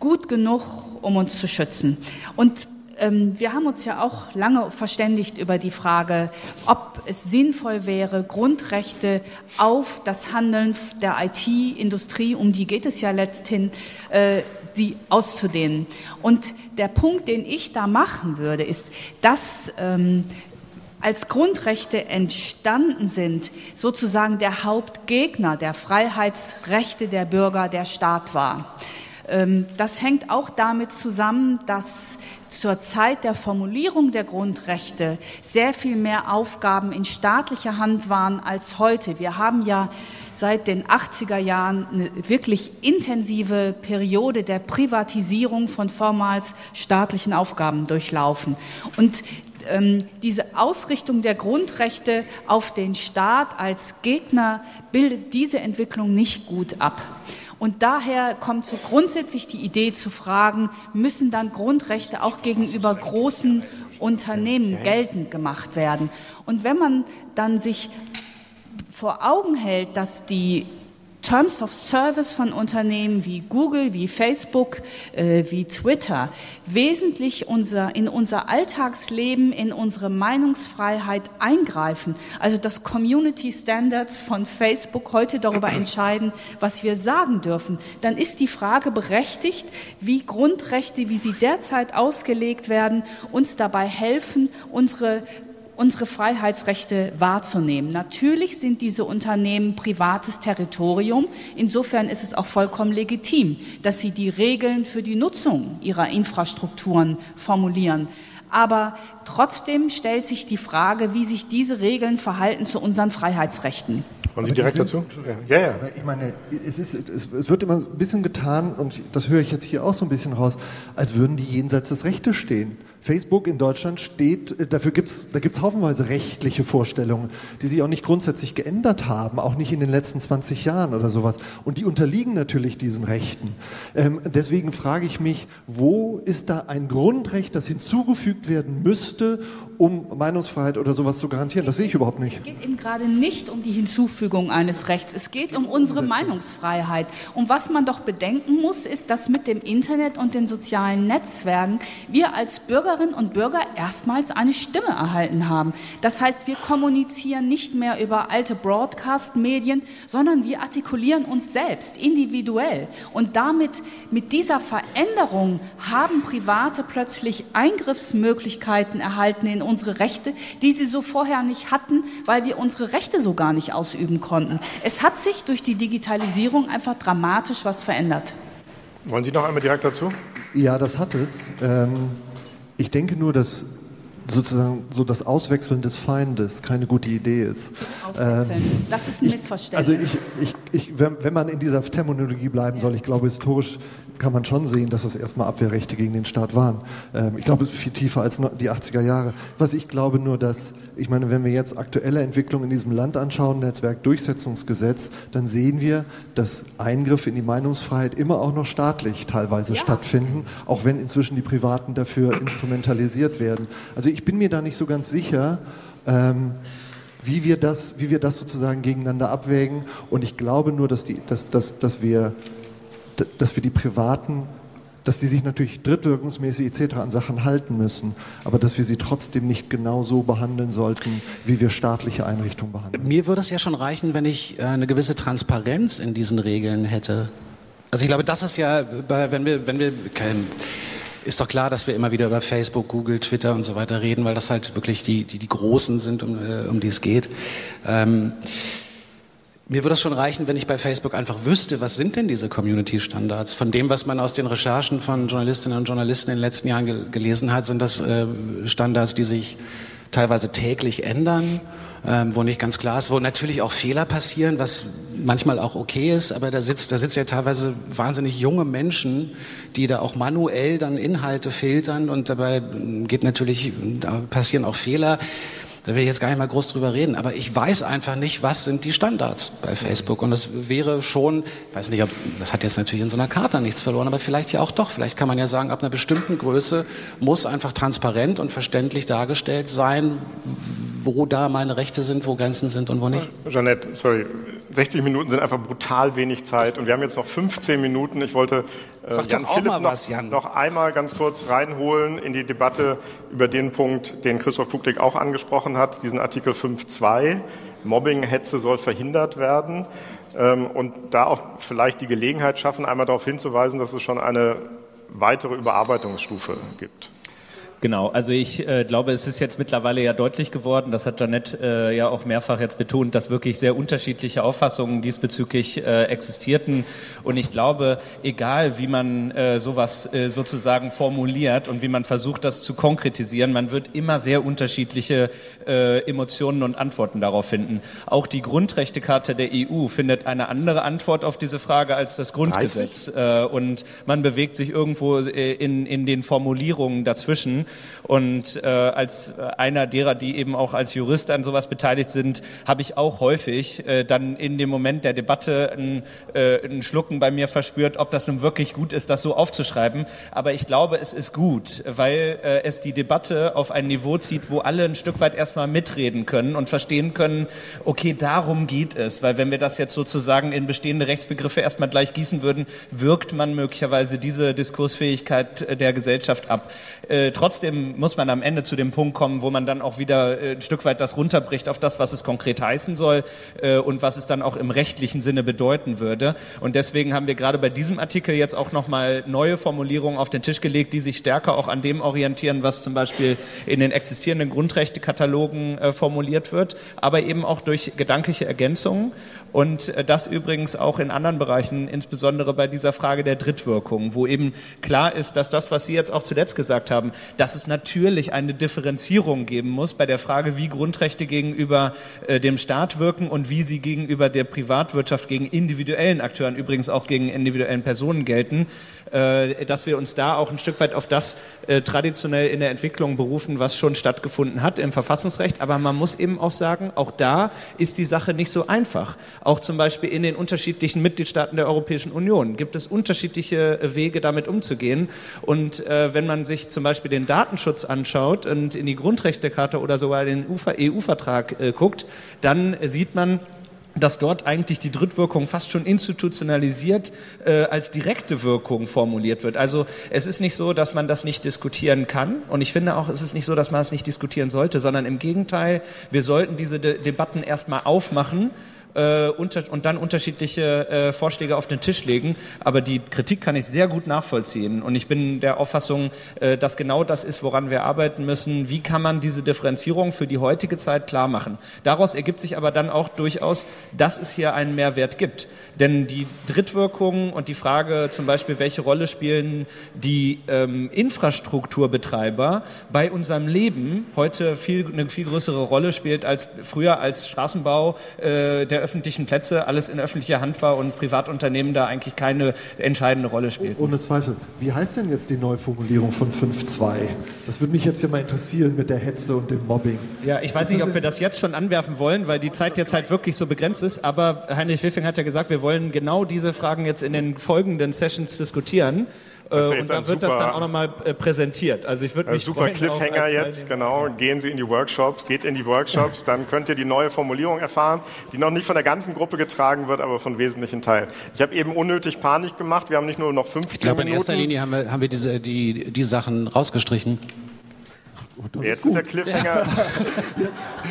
gut genug, um uns zu schützen. Und ähm, wir haben uns ja auch lange verständigt über die Frage, ob es sinnvoll wäre, Grundrechte auf das Handeln der IT-Industrie, um die geht es ja letzthin, äh, die auszudehnen. Und der Punkt, den ich da machen würde, ist, dass ähm, als Grundrechte entstanden sind, sozusagen der Hauptgegner der Freiheitsrechte der Bürger der Staat war. Ähm, das hängt auch damit zusammen, dass zur Zeit der Formulierung der Grundrechte sehr viel mehr Aufgaben in staatlicher Hand waren als heute. Wir haben ja seit den 80er Jahren eine wirklich intensive Periode der Privatisierung von vormals staatlichen Aufgaben durchlaufen. Und ähm, diese Ausrichtung der Grundrechte auf den Staat als Gegner bildet diese Entwicklung nicht gut ab. Und daher kommt so grundsätzlich die Idee zu fragen, müssen dann Grundrechte auch gegenüber großen Unternehmen geltend gemacht werden? Und wenn man dann sich vor Augen hält, dass die Terms of Service von Unternehmen wie Google, wie Facebook, äh, wie Twitter wesentlich unser, in unser Alltagsleben, in unsere Meinungsfreiheit eingreifen. Also dass Community Standards von Facebook heute darüber entscheiden, was wir sagen dürfen. Dann ist die Frage berechtigt, wie Grundrechte, wie sie derzeit ausgelegt werden, uns dabei helfen, unsere unsere Freiheitsrechte wahrzunehmen. Natürlich sind diese Unternehmen privates Territorium. Insofern ist es auch vollkommen legitim, dass sie die Regeln für die Nutzung ihrer Infrastrukturen formulieren. Aber trotzdem stellt sich die Frage, wie sich diese Regeln verhalten zu unseren Freiheitsrechten. Wollen Sie direkt sind, dazu? Ja, ja. Ich meine, es, ist, es, wird immer ein bisschen getan, und das höre ich jetzt hier auch so ein bisschen raus, als würden die jenseits des Rechtes stehen. Facebook in Deutschland steht, äh, dafür gibt's, da gibt es haufenweise rechtliche Vorstellungen, die sich auch nicht grundsätzlich geändert haben, auch nicht in den letzten 20 Jahren oder sowas. Und die unterliegen natürlich diesen Rechten. Ähm, deswegen frage ich mich, wo ist da ein Grundrecht, das hinzugefügt werden müsste, um Meinungsfreiheit oder sowas zu garantieren? Das sehe ich überhaupt nicht. Es geht eben gerade nicht um die Hinzufügung eines Rechts. Es geht um unsere Meinungsfreiheit. Und was man doch bedenken muss, ist, dass mit dem Internet und den sozialen Netzwerken wir als Bürgerinnen und Bürger erstmals eine Stimme erhalten haben. Das heißt, wir kommunizieren nicht mehr über alte Broadcast-Medien, sondern wir artikulieren uns selbst individuell. Und damit, mit dieser Veränderung haben Private plötzlich Eingriffsmöglichkeiten erhalten in unsere Rechte, die sie so vorher nicht hatten, weil wir unsere Rechte so gar nicht ausüben konnten. Es hat sich durch die Digitalisierung einfach dramatisch was verändert. Wollen Sie noch einmal direkt dazu? Ja, das hat es. Ähm, ich denke nur, dass sozusagen so das Auswechseln des Feindes keine gute Idee ist. Auswechseln. Ähm, das ist ein Missverständnis. also ich, ich, ich, wenn, wenn, man in dieser Terminologie bleiben soll, ich glaube, historisch kann man schon sehen, dass das erstmal Abwehrrechte gegen den Staat waren. Ähm, ich glaube, es ist viel tiefer als die 80er Jahre. Was ich glaube nur, dass, ich meine, wenn wir jetzt aktuelle Entwicklungen in diesem Land anschauen, Netzwerkdurchsetzungsgesetz, dann sehen wir, dass Eingriffe in die Meinungsfreiheit immer auch noch staatlich teilweise ja. stattfinden, auch wenn inzwischen die Privaten dafür instrumentalisiert werden. Also ich bin mir da nicht so ganz sicher, ähm, wie wir das, wie wir das sozusagen gegeneinander abwägen. Und ich glaube nur, dass, die, dass, dass, dass wir dass wir die Privaten, dass die sich natürlich drittwirkungsmäßig etc. an Sachen halten müssen, aber dass wir sie trotzdem nicht genau so behandeln sollten, wie wir staatliche Einrichtungen behandeln. Mir würde es ja schon reichen, wenn ich äh, eine gewisse Transparenz in diesen Regeln hätte. Also ich glaube, das ist ja, wenn wir, wenn wir kein, ist doch klar, dass wir immer wieder über Facebook, Google, Twitter und so weiter reden, weil das halt wirklich die, die, die Großen sind, um, äh, um die es geht. Ähm, mir würde es schon reichen, wenn ich bei Facebook einfach wüsste, was sind denn diese Community-Standards? Von dem, was man aus den Recherchen von Journalistinnen und Journalisten in den letzten Jahren ge gelesen hat, sind das äh, Standards, die sich teilweise täglich ändern, ähm, wo nicht ganz klar ist, wo natürlich auch Fehler passieren, was manchmal auch okay ist, aber da sitzt, da sitzt ja teilweise wahnsinnig junge Menschen, die da auch manuell dann Inhalte filtern und dabei geht natürlich, da passieren auch Fehler. Da will ich jetzt gar nicht mal groß drüber reden, aber ich weiß einfach nicht, was sind die Standards bei Facebook. Und das wäre schon, ich weiß nicht, ob, das hat jetzt natürlich in so einer Karte nichts verloren, aber vielleicht ja auch doch. Vielleicht kann man ja sagen, ab einer bestimmten Größe muss einfach transparent und verständlich dargestellt sein, wo da meine Rechte sind, wo Grenzen sind und wo nicht. Jeanette, sorry, 60 Minuten sind einfach brutal wenig Zeit und wir haben jetzt noch 15 Minuten. Ich wollte äh, Jan Philipp noch, was, Jan. noch, einmal ganz kurz reinholen in die Debatte über den Punkt, den Christoph Puklik auch angesprochen hat, diesen Artikel 5.2. Mobbing, Hetze soll verhindert werden. Ähm, und da auch vielleicht die Gelegenheit schaffen, einmal darauf hinzuweisen, dass es schon eine weitere Überarbeitungsstufe gibt. Genau, also ich äh, glaube, es ist jetzt mittlerweile ja deutlich geworden, das hat Janette äh, ja auch mehrfach jetzt betont, dass wirklich sehr unterschiedliche Auffassungen diesbezüglich äh, existierten. Und ich glaube, egal wie man äh, sowas äh, sozusagen formuliert und wie man versucht, das zu konkretisieren, man wird immer sehr unterschiedliche äh, Emotionen und Antworten darauf finden. Auch die Grundrechtecharta der EU findet eine andere Antwort auf diese Frage als das Grundgesetz. Äh, und man bewegt sich irgendwo äh, in, in den Formulierungen dazwischen. Und äh, als einer derer, die eben auch als Jurist an sowas beteiligt sind, habe ich auch häufig äh, dann in dem Moment der Debatte ein, äh, ein Schlucken bei mir verspürt, ob das nun wirklich gut ist, das so aufzuschreiben. Aber ich glaube, es ist gut, weil äh, es die Debatte auf ein Niveau zieht, wo alle ein Stück weit erstmal mitreden können und verstehen können, okay, darum geht es. Weil wenn wir das jetzt sozusagen in bestehende Rechtsbegriffe erstmal gleich gießen würden, wirkt man möglicherweise diese Diskursfähigkeit der Gesellschaft ab. Äh, trotzdem trotzdem muss man am Ende zu dem Punkt kommen, wo man dann auch wieder äh, ein Stück weit das runterbricht auf das, was es konkret heißen soll äh, und was es dann auch im rechtlichen Sinne bedeuten würde. Und deswegen haben wir gerade bei diesem Artikel jetzt auch nochmal neue Formulierungen auf den Tisch gelegt, die sich stärker auch an dem orientieren, was zum Beispiel in den existierenden Grundrechtekatalogen äh, formuliert wird, aber eben auch durch gedankliche Ergänzungen. Und das übrigens auch in anderen Bereichen, insbesondere bei dieser Frage der Drittwirkung, wo eben klar ist, dass das, was Sie jetzt auch zuletzt gesagt haben, dass dass es natürlich eine Differenzierung geben muss bei der Frage, wie Grundrechte gegenüber äh, dem Staat wirken und wie sie gegenüber der Privatwirtschaft, gegen individuellen Akteuren, übrigens auch gegen individuellen Personen gelten. Äh, dass wir uns da auch ein Stück weit auf das äh, traditionell in der Entwicklung berufen, was schon stattgefunden hat im Verfassungsrecht. Aber man muss eben auch sagen, auch da ist die Sache nicht so einfach. Auch zum Beispiel in den unterschiedlichen Mitgliedstaaten der Europäischen Union gibt es unterschiedliche äh, Wege, damit umzugehen. Und wenn man sich zum Beispiel den Datenschutz anschaut und in die Grundrechtecharta oder sogar den EU-Vertrag äh, guckt, dann sieht man, dass dort eigentlich die Drittwirkung fast schon institutionalisiert äh, als direkte Wirkung formuliert wird. Also es ist nicht so, dass man das nicht diskutieren kann und ich finde auch, es ist nicht so, dass man es nicht diskutieren sollte, sondern im Gegenteil, wir sollten diese De Debatten erstmal aufmachen äh, unter, und dann unterschiedliche äh, Vorschläge auf den Tisch legen. Aber die Kritik kann ich sehr gut nachvollziehen. Und ich bin der Auffassung, äh, dass genau das ist, woran wir arbeiten müssen. Wie kann man diese Differenzierung für die heutige Zeit klar machen? Daraus ergibt sich aber dann auch durchaus, dass es hier einen Mehrwert gibt. Denn die Drittwirkungen und die Frage zum Beispiel, welche Rolle spielen die ähm, Infrastrukturbetreiber bei unserem Leben heute viel, eine viel größere Rolle spielt als früher als Straßenbau äh, der öffentlichen Plätze alles in öffentlicher Hand war und Privatunternehmen da eigentlich keine entscheidende Rolle spielten. Ohne Zweifel. Wie heißt denn jetzt die Neuformulierung von 5.2? Das würde mich jetzt ja mal interessieren mit der Hetze und dem Mobbing. Ja, ich weiß nicht, ob wir das jetzt schon anwerfen wollen, weil die Zeit jetzt halt wirklich so begrenzt ist, aber Heinrich Wilfing hat ja gesagt, wir wollen genau diese Fragen jetzt in den folgenden Sessions diskutieren. Äh, und da wird das dann auch nochmal äh, präsentiert. Also ich würde mich super freuen, Cliffhanger jetzt, genau. Gehen Sie in die Workshops, geht in die Workshops, dann könnt ihr die neue Formulierung erfahren, die noch nicht von der ganzen Gruppe getragen wird, aber von wesentlichen Teilen. Ich habe eben unnötig Panik gemacht. Wir haben nicht nur noch 15 ich glaube, Minuten. In erster Linie haben wir, haben wir diese, die, die Sachen rausgestrichen. Oh, Jetzt ist, der Cliffhanger. Ja.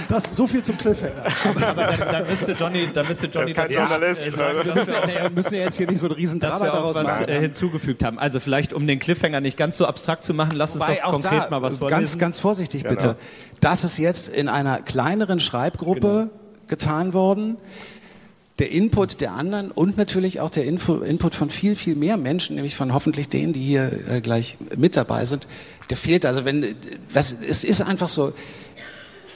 Das, so viel zum Cliffhanger. Aber dann, dann müsste Johnny, dann müsste Johnny das Journalist, äh, sagen, dass wir, müssen wir jetzt hier nicht so ein riesen dass wir auch was äh, hinzugefügt haben. Also vielleicht, um den Cliffhanger nicht ganz so abstrakt zu machen, lass uns doch konkret mal was vorlesen. Ganz, ganz vorsichtig bitte. Genau. Das ist jetzt in einer kleineren Schreibgruppe genau. getan worden der Input der anderen und natürlich auch der Info, Input von viel, viel mehr Menschen, nämlich von hoffentlich denen, die hier äh, gleich mit dabei sind, der fehlt. Also wenn, was, es ist einfach so,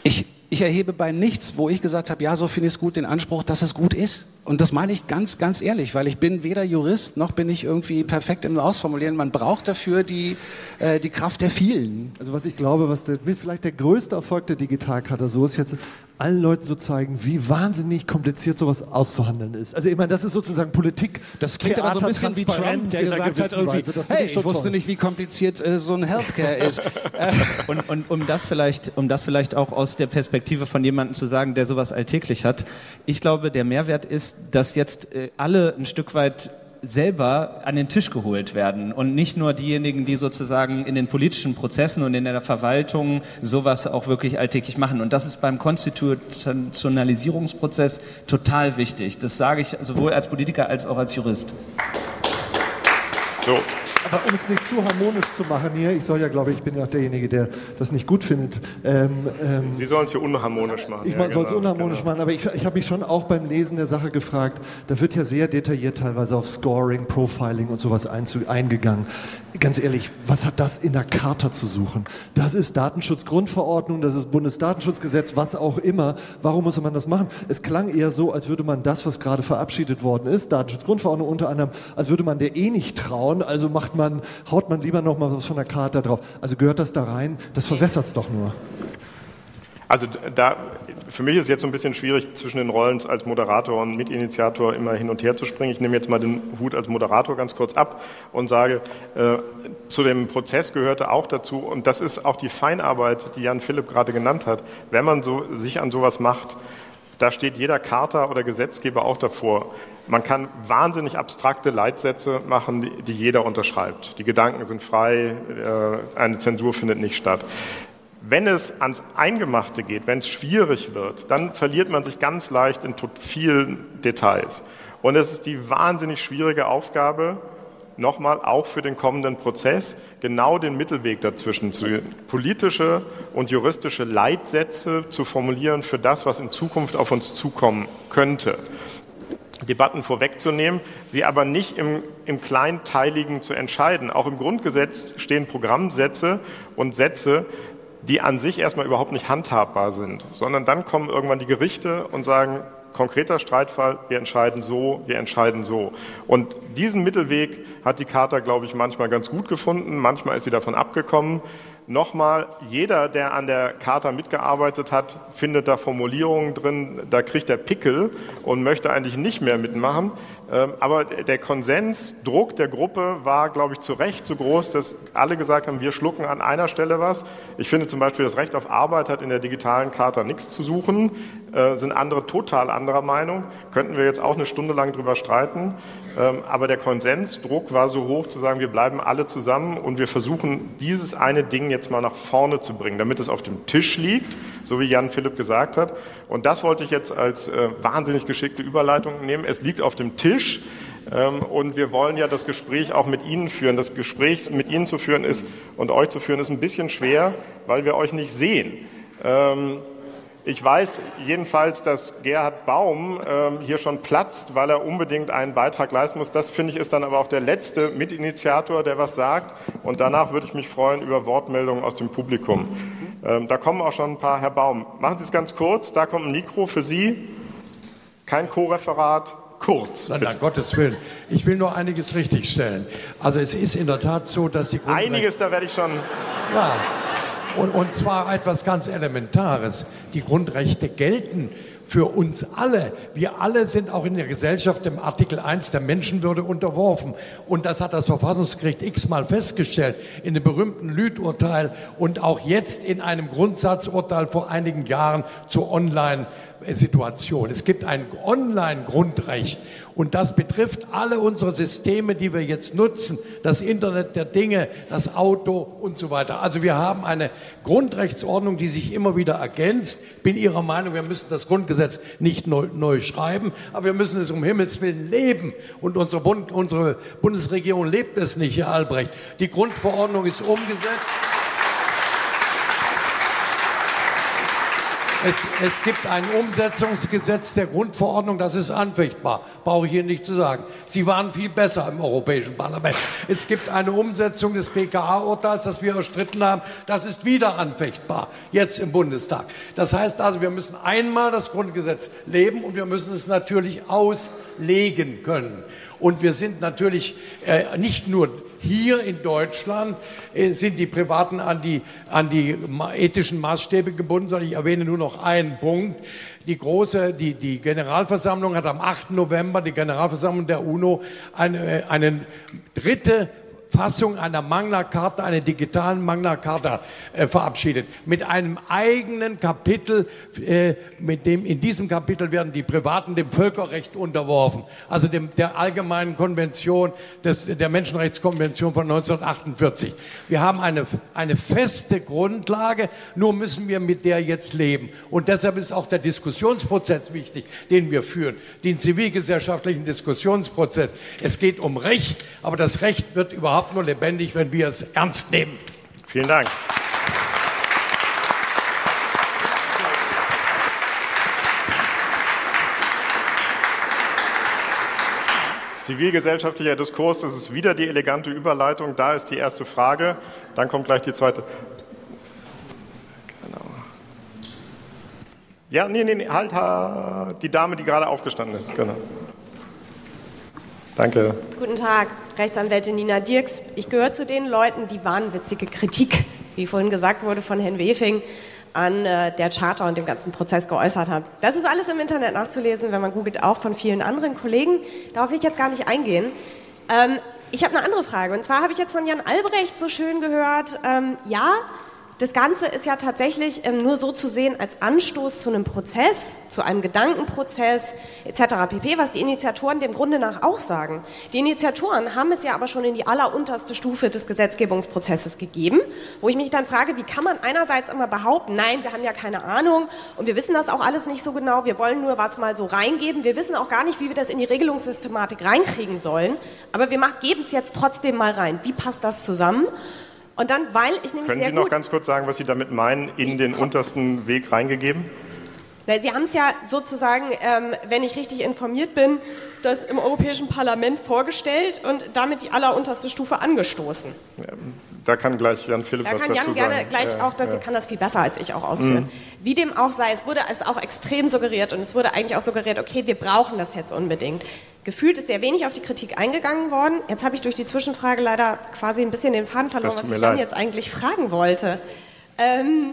ich, ich erhebe bei nichts, wo ich gesagt habe, ja, so finde ich es gut, den Anspruch, dass es gut ist. Und das meine ich ganz, ganz ehrlich, weil ich bin weder Jurist, noch bin ich irgendwie perfekt im Ausformulieren. Man braucht dafür die, äh, die Kraft der vielen. Also was ich glaube, was der, vielleicht der größte Erfolg der Digitalkarte so ist jetzt, allen Leuten so zeigen, wie wahnsinnig kompliziert sowas auszuhandeln ist. Also ich meine, das ist sozusagen Politik. Das klingt aber so ein bisschen wie Trump, der gesagt hat irgendwie, Weise, hey, ich, ich wusste toll. nicht, wie kompliziert äh, so ein Healthcare ist. und, und um das vielleicht, um das vielleicht auch aus der Perspektive von jemandem zu sagen, der sowas alltäglich hat, ich glaube, der Mehrwert ist, dass jetzt äh, alle ein Stück weit selber an den Tisch geholt werden und nicht nur diejenigen, die sozusagen in den politischen Prozessen und in der Verwaltung sowas auch wirklich alltäglich machen. Und das ist beim Konstitutionalisierungsprozess total wichtig. Das sage ich sowohl als Politiker als auch als Jurist. So, Aber um es nicht zu harmonisch zu machen hier, ich soll ja, glaube ich, ich bin ja auch derjenige, der das nicht gut findet. Ähm, ähm, Sie sollen es hier unharmonisch machen. Ich ja, soll es genau, unharmonisch genau. machen, aber ich, ich habe mich schon auch beim Lesen der Sache gefragt, da wird ja sehr detailliert teilweise auf Scoring, Profiling und sowas eingegangen. Ganz ehrlich, was hat das in der Charta zu suchen? Das ist Datenschutzgrundverordnung, das ist Bundesdatenschutzgesetz, was auch immer. Warum muss man das machen? Es klang eher so, als würde man das, was gerade verabschiedet worden ist, Datenschutzgrundverordnung unter anderem, als würde man der eh nicht trauen, also macht man, haut man lieber noch mal was von der Charta drauf. Also gehört das da rein? Das verwässert es doch nur. Also da, für mich ist es jetzt so ein bisschen schwierig, zwischen den Rollen als Moderator und Mitinitiator immer hin und her zu springen. Ich nehme jetzt mal den Hut als Moderator ganz kurz ab und sage, äh, zu dem Prozess gehörte auch dazu, und das ist auch die Feinarbeit, die Jan Philipp gerade genannt hat, wenn man so, sich an sowas macht, da steht jeder Charta oder Gesetzgeber auch davor. Man kann wahnsinnig abstrakte Leitsätze machen, die, die jeder unterschreibt. Die Gedanken sind frei, äh, eine Zensur findet nicht statt. Wenn es ans Eingemachte geht, wenn es schwierig wird, dann verliert man sich ganz leicht in vielen Details. Und es ist die wahnsinnig schwierige Aufgabe, nochmal auch für den kommenden Prozess genau den Mittelweg dazwischen zu politische und juristische Leitsätze zu formulieren für das, was in Zukunft auf uns zukommen könnte. Debatten vorwegzunehmen, sie aber nicht im, im Kleinteiligen zu entscheiden. Auch im Grundgesetz stehen Programmsätze und Sätze, die an sich erstmal überhaupt nicht handhabbar sind, sondern dann kommen irgendwann die Gerichte und sagen, konkreter Streitfall, wir entscheiden so, wir entscheiden so. Und diesen Mittelweg hat die Charta, glaube ich, manchmal ganz gut gefunden, manchmal ist sie davon abgekommen. Nochmal, jeder, der an der Charta mitgearbeitet hat, findet da Formulierungen drin, da kriegt er Pickel und möchte eigentlich nicht mehr mitmachen. Ähm, aber der Konsensdruck der Gruppe war, glaube ich, zu Recht so groß, dass alle gesagt haben, wir schlucken an einer Stelle was. Ich finde zum Beispiel, das Recht auf Arbeit hat in der digitalen Charta nichts zu suchen, sind andere total anderer Meinung. Könnten wir jetzt auch eine Stunde lang drüber streiten. Ähm, aber der Konsensdruck war so hoch, zu sagen, wir bleiben alle zusammen und wir versuchen, dieses eine Ding jetzt mal nach vorne zu bringen, damit es auf dem Tisch liegt, so wie Jan Philipp gesagt hat. Und das wollte ich jetzt als äh, wahnsinnig geschickte Überleitung nehmen. Es liegt auf dem Tisch. Ähm, und wir wollen ja das Gespräch auch mit Ihnen führen. Das Gespräch mit Ihnen zu führen ist und euch zu führen ist ein bisschen schwer, weil wir euch nicht sehen. Ich weiß jedenfalls, dass Gerhard Baum ähm, hier schon platzt, weil er unbedingt einen Beitrag leisten muss. Das finde ich ist dann aber auch der letzte Mitinitiator, der was sagt. Und danach würde ich mich freuen über Wortmeldungen aus dem Publikum. Ähm, da kommen auch schon ein paar. Herr Baum, machen Sie es ganz kurz. Da kommt ein Mikro für Sie. Kein Co-Referat. Kurz. Nein, nein, Gottes Willen. Ich will nur einiges richtigstellen. Also es ist in der Tat so, dass die Grundrechte... Einiges, da werde ich schon... Ja, und, und zwar etwas ganz Elementares. Die Grundrechte gelten für uns alle. Wir alle sind auch in der Gesellschaft dem Artikel 1 der Menschenwürde unterworfen. Und das hat das Verfassungsgericht x-mal festgestellt in dem berühmten Lüth-Urteil und auch jetzt in einem Grundsatzurteil vor einigen Jahren zur Online- Situation. Es gibt ein Online-Grundrecht und das betrifft alle unsere Systeme, die wir jetzt nutzen, das Internet der Dinge, das Auto und so weiter. Also wir haben eine Grundrechtsordnung, die sich immer wieder ergänzt. Bin Ihrer Meinung, wir müssen das Grundgesetz nicht neu, neu schreiben, aber wir müssen es um Himmels Willen leben. Und unsere, Bund, unsere Bundesregierung lebt es nicht, Herr Albrecht. Die Grundverordnung ist umgesetzt. Es, es, gibt ein Umsetzungsgesetz der Grundverordnung, das ist anfechtbar. Brauche ich Ihnen nicht zu sagen. Sie waren viel besser im Europäischen Parlament. Es gibt eine Umsetzung des BKA-Urteils, das wir erstritten haben. Das ist wieder anfechtbar, jetzt im Bundestag. Das heißt also, wir müssen einmal das Grundgesetz leben und wir müssen es natürlich auslegen können. Und wir sind natürlich äh, nicht nur hier in Deutschland äh, sind die Privaten an die, an die ethischen Maßstäbe gebunden, sondern ich erwähne nur noch einen Punkt. Die große, die, die Generalversammlung hat am 8. November, die Generalversammlung der UNO, eine, eine dritte Fassung einer Magna Carta, einer digitalen Magna Carta äh, verabschiedet. Mit einem eigenen Kapitel, äh, mit dem, in diesem Kapitel werden die Privaten dem Völkerrecht unterworfen. Also dem, der allgemeinen Konvention, des, der Menschenrechtskonvention von 1948. Wir haben eine, eine feste Grundlage, nur müssen wir mit der jetzt leben. Und deshalb ist auch der Diskussionsprozess wichtig, den wir führen. Den zivilgesellschaftlichen Diskussionsprozess. Es geht um Recht, aber das Recht wird überhaupt auch nur lebendig, wenn wir es ernst nehmen. Vielen Dank. Zivilgesellschaftlicher Diskurs, das ist wieder die elegante Überleitung. Da ist die erste Frage, dann kommt gleich die zweite. Genau. Ja, nee, nee, nee, halt, die Dame, die gerade aufgestanden ist, genau. Danke. Guten Tag, Rechtsanwältin Nina Dirks. Ich gehöre zu den Leuten, die wahnwitzige Kritik, wie vorhin gesagt wurde von Herrn Wefing, an äh, der Charta und dem ganzen Prozess geäußert hat. Das ist alles im Internet nachzulesen, wenn man googelt, auch von vielen anderen Kollegen. Darauf will ich jetzt gar nicht eingehen. Ähm, ich habe eine andere Frage. Und zwar habe ich jetzt von Jan Albrecht so schön gehört, ähm, ja, das Ganze ist ja tatsächlich ähm, nur so zu sehen als Anstoß zu einem Prozess, zu einem Gedankenprozess etc. pp., was die Initiatoren dem Grunde nach auch sagen. Die Initiatoren haben es ja aber schon in die allerunterste Stufe des Gesetzgebungsprozesses gegeben, wo ich mich dann frage, wie kann man einerseits immer behaupten, nein, wir haben ja keine Ahnung und wir wissen das auch alles nicht so genau, wir wollen nur was mal so reingeben, wir wissen auch gar nicht, wie wir das in die Regelungssystematik reinkriegen sollen, aber wir geben es jetzt trotzdem mal rein. Wie passt das zusammen? Und dann, weil ich nämlich Können sehr Sie noch ganz kurz sagen, was Sie damit meinen, in den untersten Weg reingegeben? Na, Sie haben es ja sozusagen, ähm, wenn ich richtig informiert bin, das im Europäischen Parlament vorgestellt und damit die allerunterste Stufe angestoßen. Da kann gleich Jan Philipp Da was kann dazu Jan gerne sagen. gleich Ja, auch, das ja. Mhm. kann das viel besser als ich auch ausführen. Wie dem auch sei, es wurde es auch extrem suggeriert und es wurde eigentlich auch suggeriert, okay, wir brauchen das jetzt unbedingt. Gefühlt ist sehr wenig auf die Kritik eingegangen worden. Jetzt habe ich durch die Zwischenfrage leider quasi ein bisschen den Faden verloren, was ich Jan jetzt eigentlich fragen wollte. Ähm,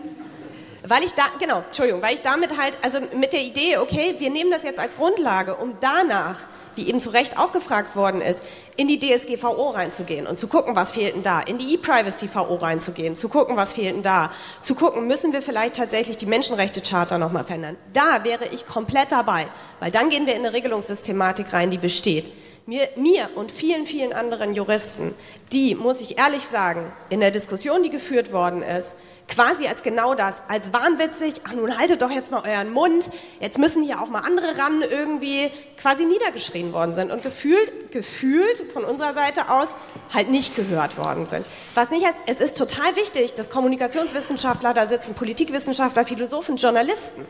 weil ich da, genau, Entschuldigung, weil ich damit halt, also mit der Idee, okay, wir nehmen das jetzt als Grundlage, um danach, wie eben zu Recht auch gefragt worden ist, in die DSGVO reinzugehen und zu gucken, was fehlt denn da, in die E-Privacy-VO reinzugehen, zu gucken, was fehlt denn da, zu gucken, müssen wir vielleicht tatsächlich die Menschenrechte-Charta nochmal verändern. Da wäre ich komplett dabei, weil dann gehen wir in eine Regelungssystematik rein, die besteht. Mir, mir und vielen, vielen anderen Juristen, die, muss ich ehrlich sagen, in der Diskussion, die geführt worden ist, quasi als genau das, als wahnwitzig, ach nun haltet doch jetzt mal euren Mund, jetzt müssen hier auch mal andere ran, irgendwie quasi niedergeschrien worden sind und gefühlt, gefühlt von unserer Seite aus halt nicht gehört worden sind. Was nicht heißt, es ist total wichtig, dass Kommunikationswissenschaftler da sitzen, Politikwissenschaftler, Philosophen, Journalisten.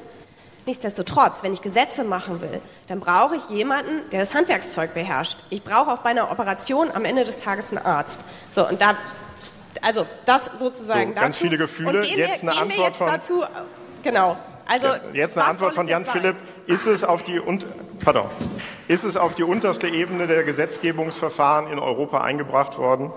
Nichtsdestotrotz, wenn ich Gesetze machen will, dann brauche ich jemanden, der das Handwerkszeug beherrscht. Ich brauche auch bei einer Operation am Ende des Tages einen Arzt. So, und da, also das sozusagen So, ganz dazu. viele Gefühle. Und gehen Jetzt wir, eine gehen wir Antwort jetzt von- dazu, genau. Also, Ja, Jetzt eine Antwort von Jan sein? Philipp. Ist es auf die und pardon, ist es auf die unterste Ebene der Gesetzgebungsverfahren in Europa eingebracht worden?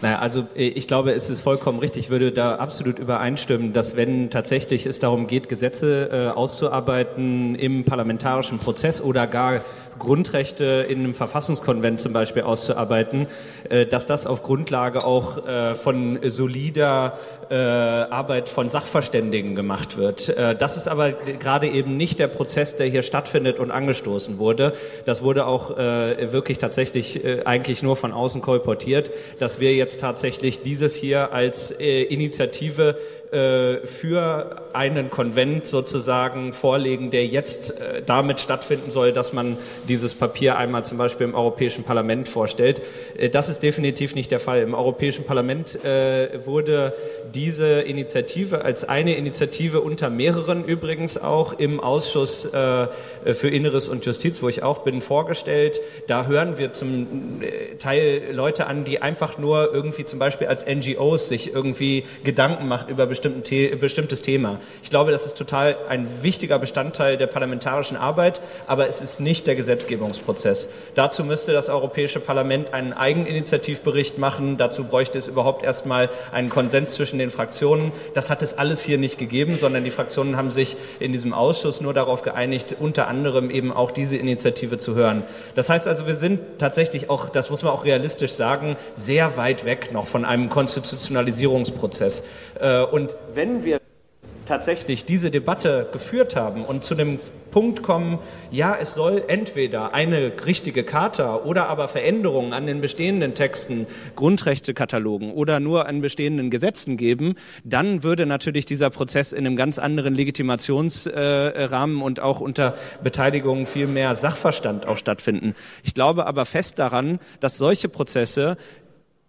Naja, also äh, ich glaube, es ist vollkommen richtig, ich würde da absolut übereinstimmen, dass wenn tatsächlich es darum geht, Gesetze äh, auszuarbeiten im parlamentarischen Prozess oder gar Grundrechte in einem Verfassungskonvent zum Beispiel auszuarbeiten, äh, dass das auf Grundlage auch äh, von solider äh, Arbeit von Sachverständigen gemacht wird. Das ist aber gerade eben nicht der Prozess, der hier stattfindet und angestoßen wurde. Das wurde auch wirklich tatsächlich eigentlich nur von außen kolportiert, dass wir jetzt tatsächlich dieses hier als Initiative für einen Konvent sozusagen vorlegen, der jetzt äh, damit stattfinden soll, dass man dieses Papier einmal zum Beispiel im Europäischen Parlament vorstellt. Äh, Das ist definitiv nicht der Fall. Im Europäischen Parlament äh, wurde diese Initiative als eine Initiative unter mehreren übrigens auch im Ausschuss äh, für Inneres und Justiz, wo ich auch bin, vorgestellt. Da hören wir zum äh, Teil Leute an, die einfach nur irgendwie zum Beispiel als NGOs sich irgendwie Gedanken macht über bestimmten The bestimmtes Thema. Ich glaube, das ist total ein wichtiger Bestandteil der parlamentarischen Arbeit, aber es ist nicht der Gesetzgebungsprozess. Dazu müsste das Europäische Parlament einen Eigeninitiativbericht machen. Dazu bräuchte es überhaupt erstmal einen Konsens zwischen den Fraktionen. Das hat es alles hier nicht gegeben, sondern die Fraktionen haben sich in diesem Ausschuss nur darauf geeinigt, unter anderem eben auch diese Initiative zu hören. Das heißt also, wir sind tatsächlich auch, das muss man auch realistisch sagen, sehr weit weg noch von einem Konstitutionalisierungsprozess. Äh, Und wenn wir tatsächlich diese Debatte geführt haben und zu einem Punkt kommen, ja, es soll entweder eine richtige Charta oder aber Veränderungen an den bestehenden Texten, Grundrechtekatalogen oder nur an bestehenden Gesetzen geben, dann würde natürlich dieser Prozess in einem ganz anderen Legitimationsrahmen und auch unter Beteiligung viel mehr Sachverstand auch stattfinden. Ich glaube aber fest daran, dass solche Prozesse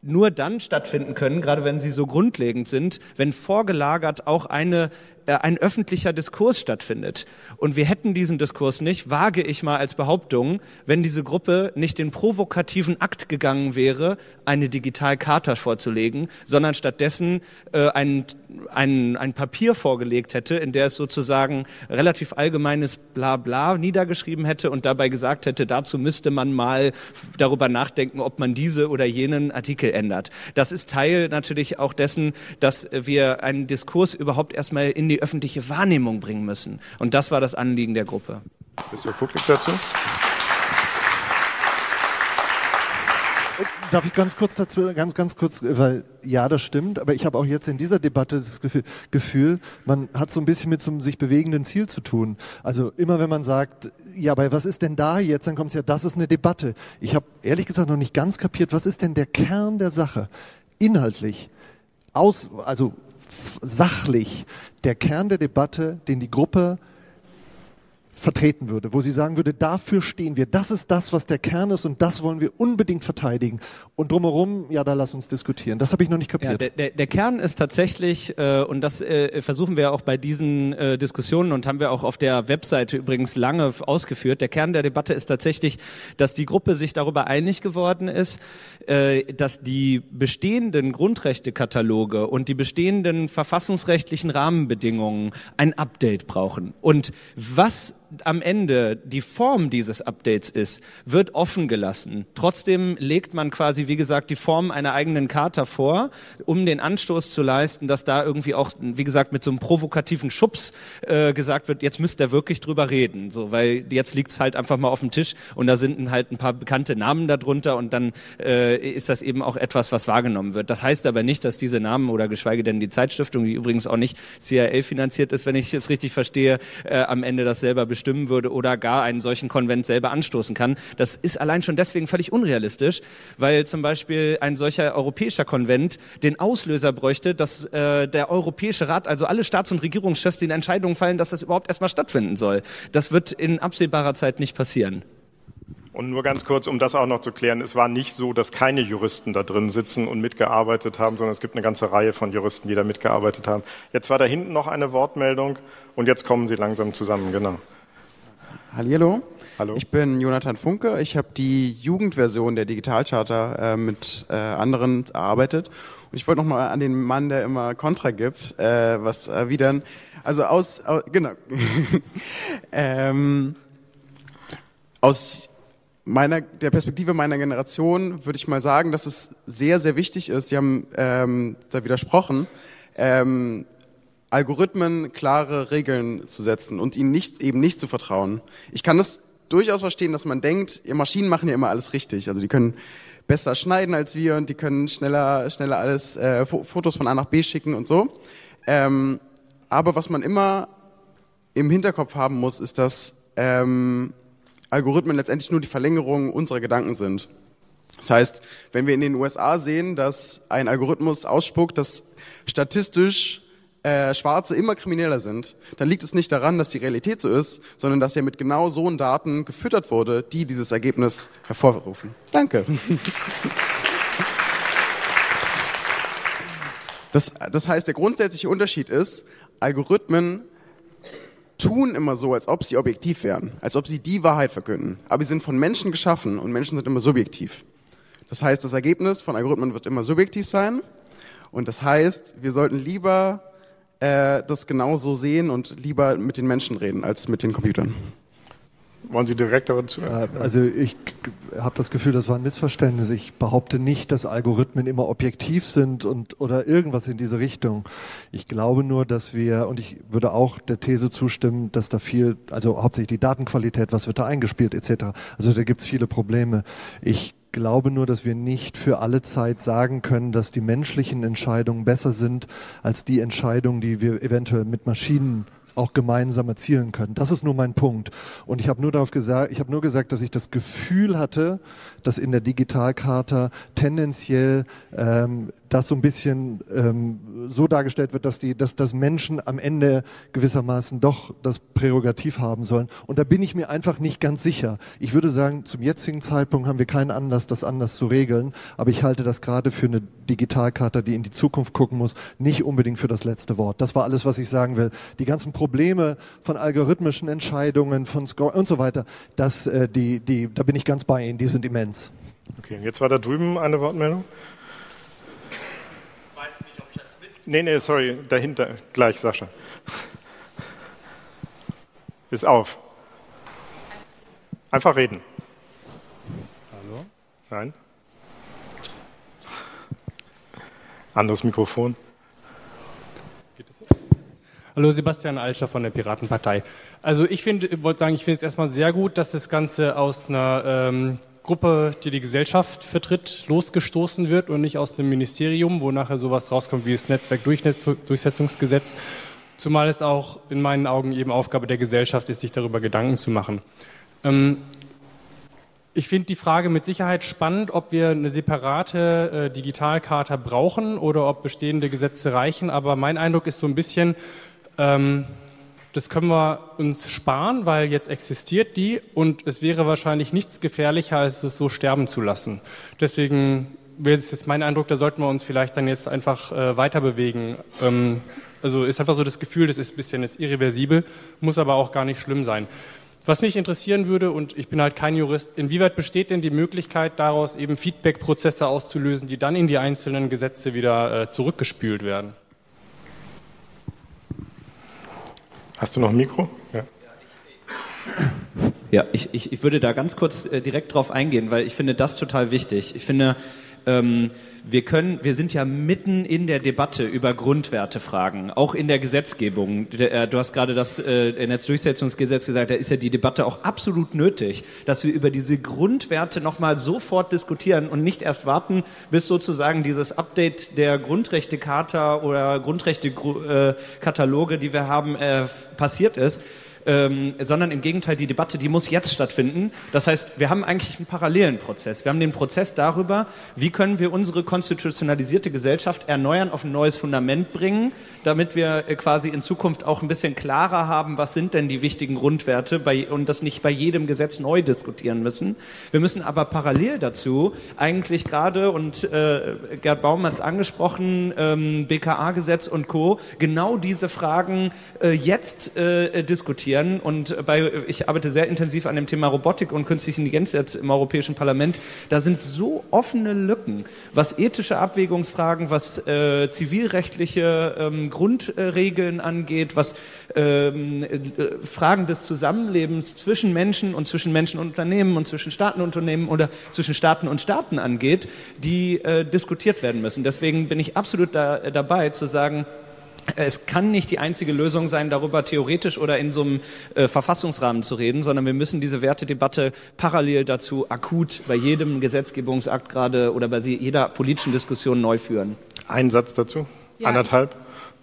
nur dann stattfinden können, gerade wenn sie so grundlegend sind, wenn vorgelagert auch eine ein öffentlicher Diskurs stattfindet. Und wir hätten diesen Diskurs nicht, wage ich mal als Behauptung, wenn diese Gruppe nicht den provokativen Akt gegangen wäre, eine Digitalkarte vorzulegen, sondern stattdessen äh, ein, ein, ein Papier vorgelegt hätte, in der es sozusagen relativ allgemeines Blabla niedergeschrieben hätte und dabei gesagt hätte, dazu müsste man mal darüber nachdenken, ob man diese oder jenen Artikel ändert. Das ist Teil natürlich auch dessen, dass wir einen Diskurs überhaupt erstmal in die die öffentliche Wahrnehmung bringen müssen. Und das war das Anliegen der Gruppe. Mr. Kucklick dazu? Darf ich ganz kurz dazu, ganz, ganz kurz, weil ja, das stimmt, aber ich habe auch jetzt in dieser Debatte das Gefühl, man hat so ein bisschen mit so einem sich bewegenden Ziel zu tun. Also immer wenn man sagt, ja, aber was ist denn da jetzt, dann kommt es ja, das ist eine Debatte. Ich habe ehrlich gesagt noch nicht ganz kapiert, was ist denn der Kern der Sache? Inhaltlich, aus, also sachlich der Kern der Debatte, den die Gruppe vertreten würde, wo sie sagen würde, dafür stehen wir, das ist das, was der Kern ist und das wollen wir unbedingt verteidigen. Und drumherum, ja, da lass uns diskutieren. Das habe ich noch nicht kapiert. Ja, der, der, der, Kern ist tatsächlich, äh, und das äh, versuchen wir auch bei diesen äh, Diskussionen und haben wir auch auf der Webseite übrigens lange ausgeführt, der Kern der Debatte ist tatsächlich, dass die Gruppe sich darüber einig geworden ist, äh, dass die bestehenden Grundrechtekataloge und die bestehenden verfassungsrechtlichen Rahmenbedingungen ein Update brauchen. Und was am Ende die Form dieses Updates ist, wird offen gelassen. Trotzdem legt man quasi, wie gesagt, die Form einer eigenen Charta vor, um den Anstoß zu leisten, dass da irgendwie auch, wie gesagt, mit so einem provokativen Schubs äh, gesagt wird, jetzt müsst ihr wirklich drüber reden, so, weil jetzt liegt's halt einfach mal auf dem Tisch und da sind halt ein paar bekannte Namen darunter und dann äh, ist das eben auch etwas, was wahrgenommen wird. Das heißt aber nicht, dass diese Namen oder geschweige denn die Zeitstiftung, die übrigens auch nicht CIA finanziert ist, wenn ich es richtig verstehe, äh, am Ende das selber bestimmen würde oder gar einen solchen Konvent selber anstoßen kann. Das ist allein schon deswegen völlig unrealistisch, weil zum Beispiel ein solcher europäischer Konvent den Auslöser bräuchte, dass äh, der Europäische Rat, also alle Staats- und Regierungschefs, die in Entscheidungen fallen, dass das überhaupt erstmal stattfinden soll. Das wird in absehbarer Zeit nicht passieren. Und nur ganz kurz, um das auch noch zu klären, es war nicht so, dass keine Juristen da drin sitzen und mitgearbeitet haben, sondern es gibt eine ganze Reihe von Juristen, die da mitgearbeitet haben. Jetzt war da hinten noch eine Wortmeldung und jetzt kommen sie langsam zusammen, genau. Hallihallo. Hallo. Ich bin Jonathan Funke. Ich habe die Jugendversion der Digitalcharta äh, mit äh, anderen erarbeitet. Und ich wollte nochmal an den Mann, der immer Kontra gibt, äh, was erwidern. Also aus, aus genau. ähm, aus meiner, der Perspektive meiner Generation würde ich mal sagen, dass es sehr, sehr wichtig ist. Sie haben ähm, da widersprochen. Ähm, Algorithmen klare Regeln zu setzen und ihnen nicht, eben nicht zu vertrauen. Ich kann das durchaus verstehen, dass man denkt, ihr Maschinen machen ja immer alles richtig. Also die können besser schneiden als wir und die können schneller, schneller alles äh, Fotos von A nach B schicken und so. Ähm, aber was man immer im Hinterkopf haben muss, ist, dass ähm, Algorithmen letztendlich nur die Verlängerung unserer Gedanken sind. Das heißt, wenn wir in den USA sehen, dass ein Algorithmus ausspuckt, dass statistisch äh, Schwarze immer krimineller sind, dann liegt es nicht daran, dass die Realität so ist, sondern dass er mit genau so Daten gefüttert wurde, die dieses Ergebnis hervorrufen. Danke. Das, das heißt, der grundsätzliche Unterschied ist, Algorithmen tun immer so, als ob sie objektiv wären, als ob sie die Wahrheit verkünden. Aber sie sind von Menschen geschaffen und Menschen sind immer subjektiv. Das heißt, das Ergebnis von Algorithmen wird immer subjektiv sein. Und das heißt, wir sollten lieber äh, das genauso sehen und lieber mit den Menschen reden als mit den Computern. Wollen Sie direkt dazu? Äh, also ich habe das Gefühl, das war ein Missverständnis. Ich behaupte nicht, dass Algorithmen immer objektiv sind und oder irgendwas in diese Richtung. Ich glaube nur, dass wir und ich würde auch der These zustimmen, dass da viel, also hauptsächlich die Datenqualität, was wird da eingespielt etc. Also da gibt es viele Probleme. Ich glaube nur, dass wir nicht für alle Zeit sagen können, dass die menschlichen Entscheidungen besser sind als die Entscheidungen, die wir eventuell mit Maschinen auch gemeinsam erzielen können. Das ist nur mein Punkt. Und ich habe nur darauf gesagt, ich habe nur gesagt, dass ich das Gefühl hatte, dass in der Digitalkarte tendenziell ähm, das so ein bisschen ähm, so dargestellt wird, dass die, dass, dass Menschen am Ende gewissermaßen doch das Prärogativ haben sollen. Und da bin ich mir einfach nicht ganz sicher. Ich würde sagen, zum jetzigen Zeitpunkt haben wir keinen Anlass, das anders zu regeln. Aber ich halte das gerade für eine Digitalkarte, die in die Zukunft gucken muss, nicht unbedingt für das letzte Wort. Das war alles, was ich sagen will. Die ganzen Probleme von algorithmischen Entscheidungen, von Score und so weiter, das, äh, die, die, da bin ich ganz bei Ihnen. Die sind immens. Okay, jetzt war da drüben eine Wortmeldung. Nee, nee, sorry, dahinter, gleich, Sascha. Ist auf. Einfach reden. Hallo? Nein? Anderes Mikrofon. Hallo, Sebastian Alscher von der Piratenpartei. Also ich finde, wollte sagen, ich finde es erstmal sehr gut, dass das Ganze aus einer ähm, Gruppe, die die Gesellschaft vertritt, losgestoßen wird und nicht aus dem Ministerium, wo nachher sowas rauskommt wie das Netzwerkdurchsetzungsgesetz. Zumal es auch in meinen Augen eben Aufgabe der Gesellschaft ist, sich darüber Gedanken zu machen. Ähm, ich finde die Frage mit Sicherheit spannend, ob wir eine separate äh, Digitalkarte brauchen oder ob bestehende Gesetze reichen. Aber mein Eindruck ist so ein bisschen, ähm, das können wir uns sparen, weil jetzt existiert die und es wäre wahrscheinlich nichts gefährlicher, als es so sterben zu lassen. Deswegen wäre es jetzt mein Eindruck, da sollten wir uns vielleicht dann jetzt einfach äh, weiter bewegen. Ähm, also ist einfach so das Gefühl, das ist ein bisschen jetzt irreversibel, muss aber auch gar nicht schlimm sein. Was mich interessieren würde, und ich bin halt kein Jurist, inwieweit besteht denn die Möglichkeit, daraus eben Feedback-Prozesse auszulösen, die dann in die einzelnen Gesetze wieder äh, zurückgespült werden? Hast du noch ein Mikro? Ja. Ja, ich, ich, ich würde da ganz kurz äh, direkt drauf eingehen, weil ich finde das total wichtig. Ich finde, ähm, wir können, wir sind ja mitten in der Debatte über Grundwertefragen, auch in der Gesetzgebung. Äh, du hast gerade das äh, Netzdurchsetzungsgesetz gesagt, da ist ja die Debatte auch absolut nötig, dass wir über diese Grundwerte nochmal sofort diskutieren und nicht erst warten, bis sozusagen dieses Update der Grundrechtecharta oder Grundrechtekataloge, die wir haben, äh, passiert ist ähm, sondern im Gegenteil, die Debatte, die muss jetzt stattfinden. Das heißt, wir haben eigentlich einen parallelen Prozess. Wir haben den Prozess darüber, wie können wir unsere konstitutionalisierte Gesellschaft erneuern, auf ein neues Fundament bringen, damit wir äh, quasi in Zukunft auch ein bisschen klarer haben, was sind denn die wichtigen Grundwerte bei, und das nicht bei jedem Gesetz neu diskutieren müssen. Wir müssen aber parallel dazu eigentlich gerade, und äh, Gerd Baum hat es angesprochen, ähm, BKA-Gesetz und Co., genau diese Fragen äh, jetzt äh, diskutieren diskutieren. Und bei, ich arbeite sehr intensiv an dem Thema Robotik und künstliche Intelligenz jetzt im Europäischen Parlament. Da sind so offene Lücken, was ethische Abwägungsfragen, was äh, zivilrechtliche ähm, Grundregeln angeht, was ähm, äh, Fragen des Zusammenlebens zwischen Menschen und zwischen Menschen und Unternehmen und zwischen Staaten und Unternehmen oder zwischen Staaten und Staaten angeht, die äh, diskutiert werden müssen. Deswegen bin ich absolut da, dabei zu sagen, es kann nicht die einzige Lösung sein, darüber theoretisch oder in so einem äh, Verfassungsrahmen zu reden, sondern wir müssen diese Wertedebatte parallel dazu akut bei jedem Gesetzgebungsakt gerade oder bei jeder politischen Diskussion neu führen. Ein Satz dazu? Ja, Anderthalb?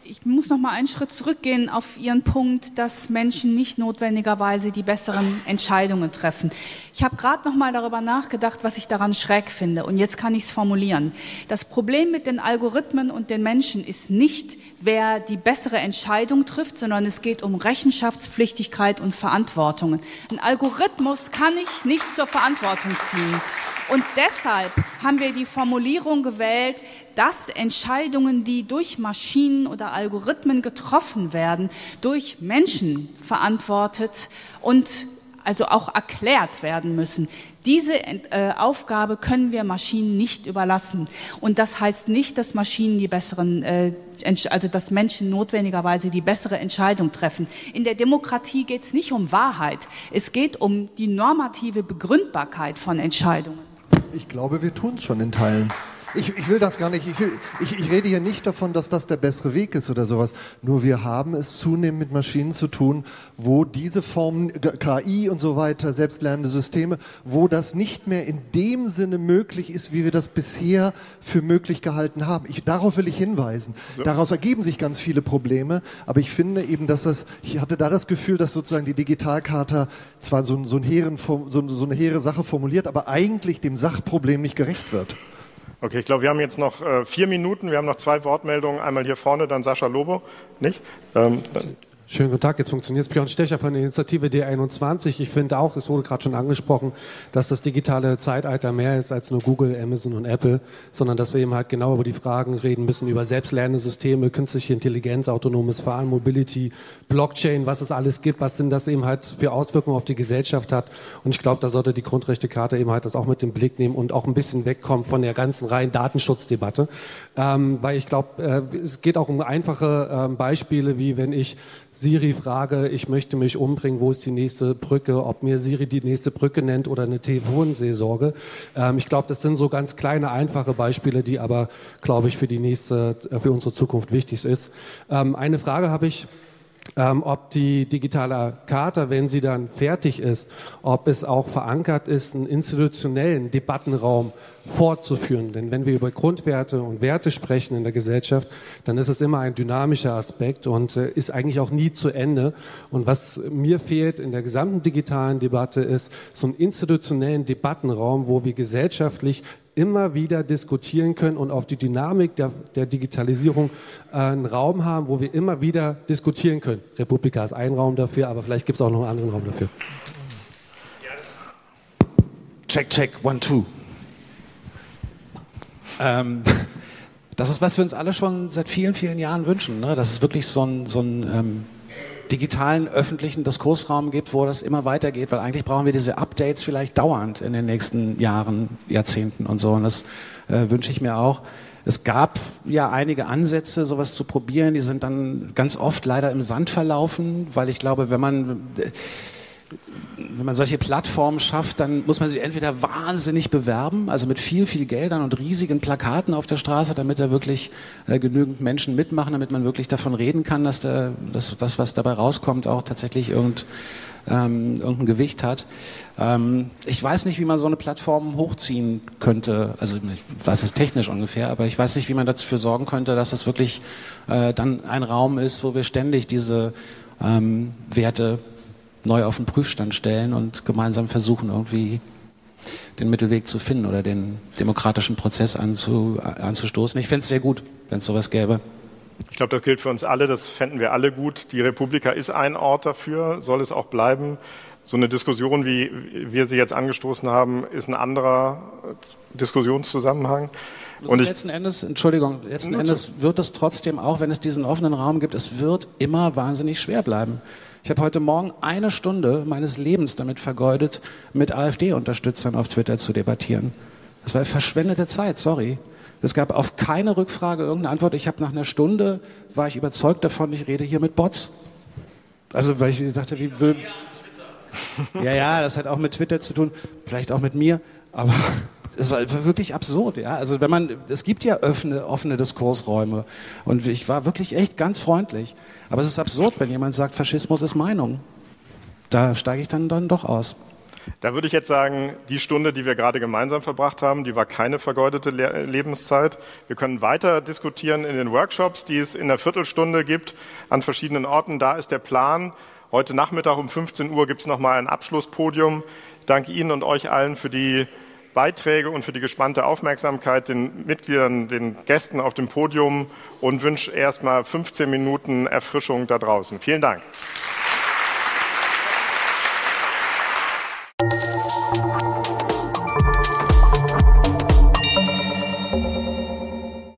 Ich muss noch mal einen Schritt zurückgehen auf Ihren Punkt, dass Menschen nicht notwendigerweise die besseren Entscheidungen treffen. Ich habe gerade noch mal darüber nachgedacht, was ich daran schräg finde. Und jetzt kann ich es formulieren. Das Problem mit den Algorithmen und den Menschen ist nicht, wer die bessere Entscheidung trifft, sondern es geht um Rechenschaftspflichtigkeit und Verantwortung. Ein Algorithmus kann ich nicht zur Verantwortung ziehen. Und deshalb haben wir die Formulierung gewählt, dass Entscheidungen, die durch Maschinen oder Algorithmen getroffen werden, durch Menschen verantwortet und also auch erklärt werden müssen. Diese äh, Aufgabe können wir Maschinen nicht überlassen. Und das heißt nicht, dass Maschinen die besseren, äh, also dass Menschen notwendigerweise die bessere Entscheidung treffen. In der Demokratie geht es nicht um Wahrheit. Es geht um die normative Begründbarkeit von Entscheidungen. Ich glaube, wir tun es schon in Teilen. Ich, ich will das gar nicht. Ich, will, ich, ich rede hier nicht davon, dass das der bessere Weg ist oder sowas. Nur wir haben es zunehmend mit Maschinen zu tun, wo diese Formen, KI und so weiter, selbstlernende Systeme, wo das nicht mehr in dem Sinne möglich ist, wie wir das bisher für möglich gehalten haben. Ich, darauf will ich hinweisen. So. Daraus ergeben sich ganz viele Probleme, aber ich finde eben, dass das, ich hatte da das Gefühl, dass sozusagen die Digitalkarte zwar so, so, ein hehren, so, so eine hehre Sache formuliert, aber eigentlich dem Sachproblem nicht gerecht wird. Okay, ich glaube, wir haben jetzt noch äh, vier Minuten. Wir haben noch zwei Wortmeldungen. Einmal hier vorne, dann Sascha Lobo. Nicht? Ähm, Schönen guten Tag, jetzt funktioniert es. Björn Stecher von der Initiative D21. Ich finde auch, es wurde gerade schon angesprochen, dass das digitale Zeitalter mehr ist als nur Google, Amazon und Apple, sondern dass wir eben halt genau über die Fragen reden müssen, über selbstlernende Systeme, künstliche Intelligenz, autonomes Fahren, Mobility, Blockchain, was es alles gibt, was denn das eben halt für Auswirkungen auf die Gesellschaft hat. Und ich glaube, da sollte die Grundrechtecharta eben halt das auch mit dem Blick nehmen und auch ein bisschen wegkommen von der ganzen reinen Datenschutzdebatte. Ähm, weil ich glaube, äh, es geht auch um einfache äh, Beispiele, wie wenn ich Siri frage, ich möchte mich umbringen, wo ist die nächste Brücke, ob mir Siri die nächste Brücke nennt oder eine Telefonseelsorge. Ähm, ich glaube, das sind so ganz kleine, einfache Beispiele, die aber, glaube ich, für die nächste, äh, für unsere Zukunft wichtig ist. Ähm, eine Frage habe ich ähm, ob die digitale Charta, wenn sie dann fertig ist, ob es auch verankert ist, einen institutionellen Debattenraum fortzuführen. Denn wenn wir über Grundwerte und Werte sprechen in der Gesellschaft, dann ist es immer ein dynamischer Aspekt und äh, ist eigentlich auch nie zu Ende. Und was mir fehlt in der gesamten digitalen Debatte ist so einen institutionellen Debattenraum, wo wir gesellschaftlich immer wieder diskutieren können und auf die Dynamik der, der Digitalisierung äh, einen Raum haben, wo wir immer wieder diskutieren können. Republika ist ein Raum dafür, aber vielleicht gibt es auch noch einen anderen Raum dafür. Check, check, one, two. Ähm, das ist, was wir uns alle schon seit vielen, vielen Jahren wünschen. Ne? Das ist wirklich so ein, so ein ähm, digitalen öffentlichen Diskursraum gibt, wo das immer weitergeht, weil eigentlich brauchen wir diese Updates vielleicht dauernd in den nächsten Jahren, Jahrzehnten und so. Und das äh, wünsche ich mir auch. Es gab ja einige Ansätze, sowas zu probieren. Die sind dann ganz oft leider im Sand verlaufen, weil ich glaube, wenn man wenn man solche Plattformen schafft, dann muss man sie entweder wahnsinnig bewerben, also mit viel, viel Geldern und riesigen Plakaten auf der Straße, damit da wirklich äh, genügend Menschen mitmachen, damit man wirklich davon reden kann, dass der, dass das, was dabei rauskommt, auch tatsächlich irgend, ähm, irgendein Gewicht hat. Ähm, ich weiß nicht, wie man so eine Plattform hochziehen könnte. Also ich weiß es technisch ungefähr, aber ich weiß nicht, wie man dafür sorgen könnte, dass es wirklich äh, dann ein Raum ist, wo wir ständig diese ähm, Werte neu auf den Prüfstand stellen und gemeinsam versuchen, irgendwie den Mittelweg zu finden oder den demokratischen Prozess anzu, anzustoßen. Ich fände es sehr gut, wenn es sowas gäbe. Ich glaube, das gilt für uns alle, das fänden wir alle gut. Die Republika ist ein Ort dafür, soll es auch bleiben. So eine Diskussion, wie wir sie jetzt angestoßen haben, ist ein anderer Diskussionszusammenhang. Und letzten Endes, Entschuldigung, letzten Endes wird es trotzdem auch, wenn es diesen offenen Raum gibt, es wird immer wahnsinnig schwer bleiben. Ich habe heute Morgen eine Stunde meines Lebens damit vergeudet, mit AfD-Unterstützern auf Twitter zu debattieren. Das war verschwendete Zeit, sorry. Es gab auf keine Rückfrage irgendeine Antwort. Ich habe nach einer Stunde, war ich überzeugt davon, ich rede hier mit Bots. Also, weil ich dachte, wie will... Ja, ja, das hat auch mit Twitter zu tun, vielleicht auch mit mir, aber es war wirklich absurd, ja. Also wenn man, es gibt ja offene, offene Diskursräume und ich war wirklich echt ganz freundlich. Aber es ist absurd, wenn jemand sagt, Faschismus ist Meinung. Da steige ich dann, dann doch aus. Da würde ich jetzt sagen, die Stunde, die wir gerade gemeinsam verbracht haben, die war keine vergeudete Le Lebenszeit. Wir können weiter diskutieren in den Workshops, die es in der Viertelstunde gibt, an verschiedenen Orten. Da ist der Plan. Heute Nachmittag um 15 Uhr gibt es nochmal ein Abschlusspodium. Ich danke Ihnen und euch allen für die Beiträge und für die gespannte Aufmerksamkeit den Mitgliedern, den Gästen auf dem Podium und wünsche erstmal 15 Minuten Erfrischung da draußen. Vielen Dank.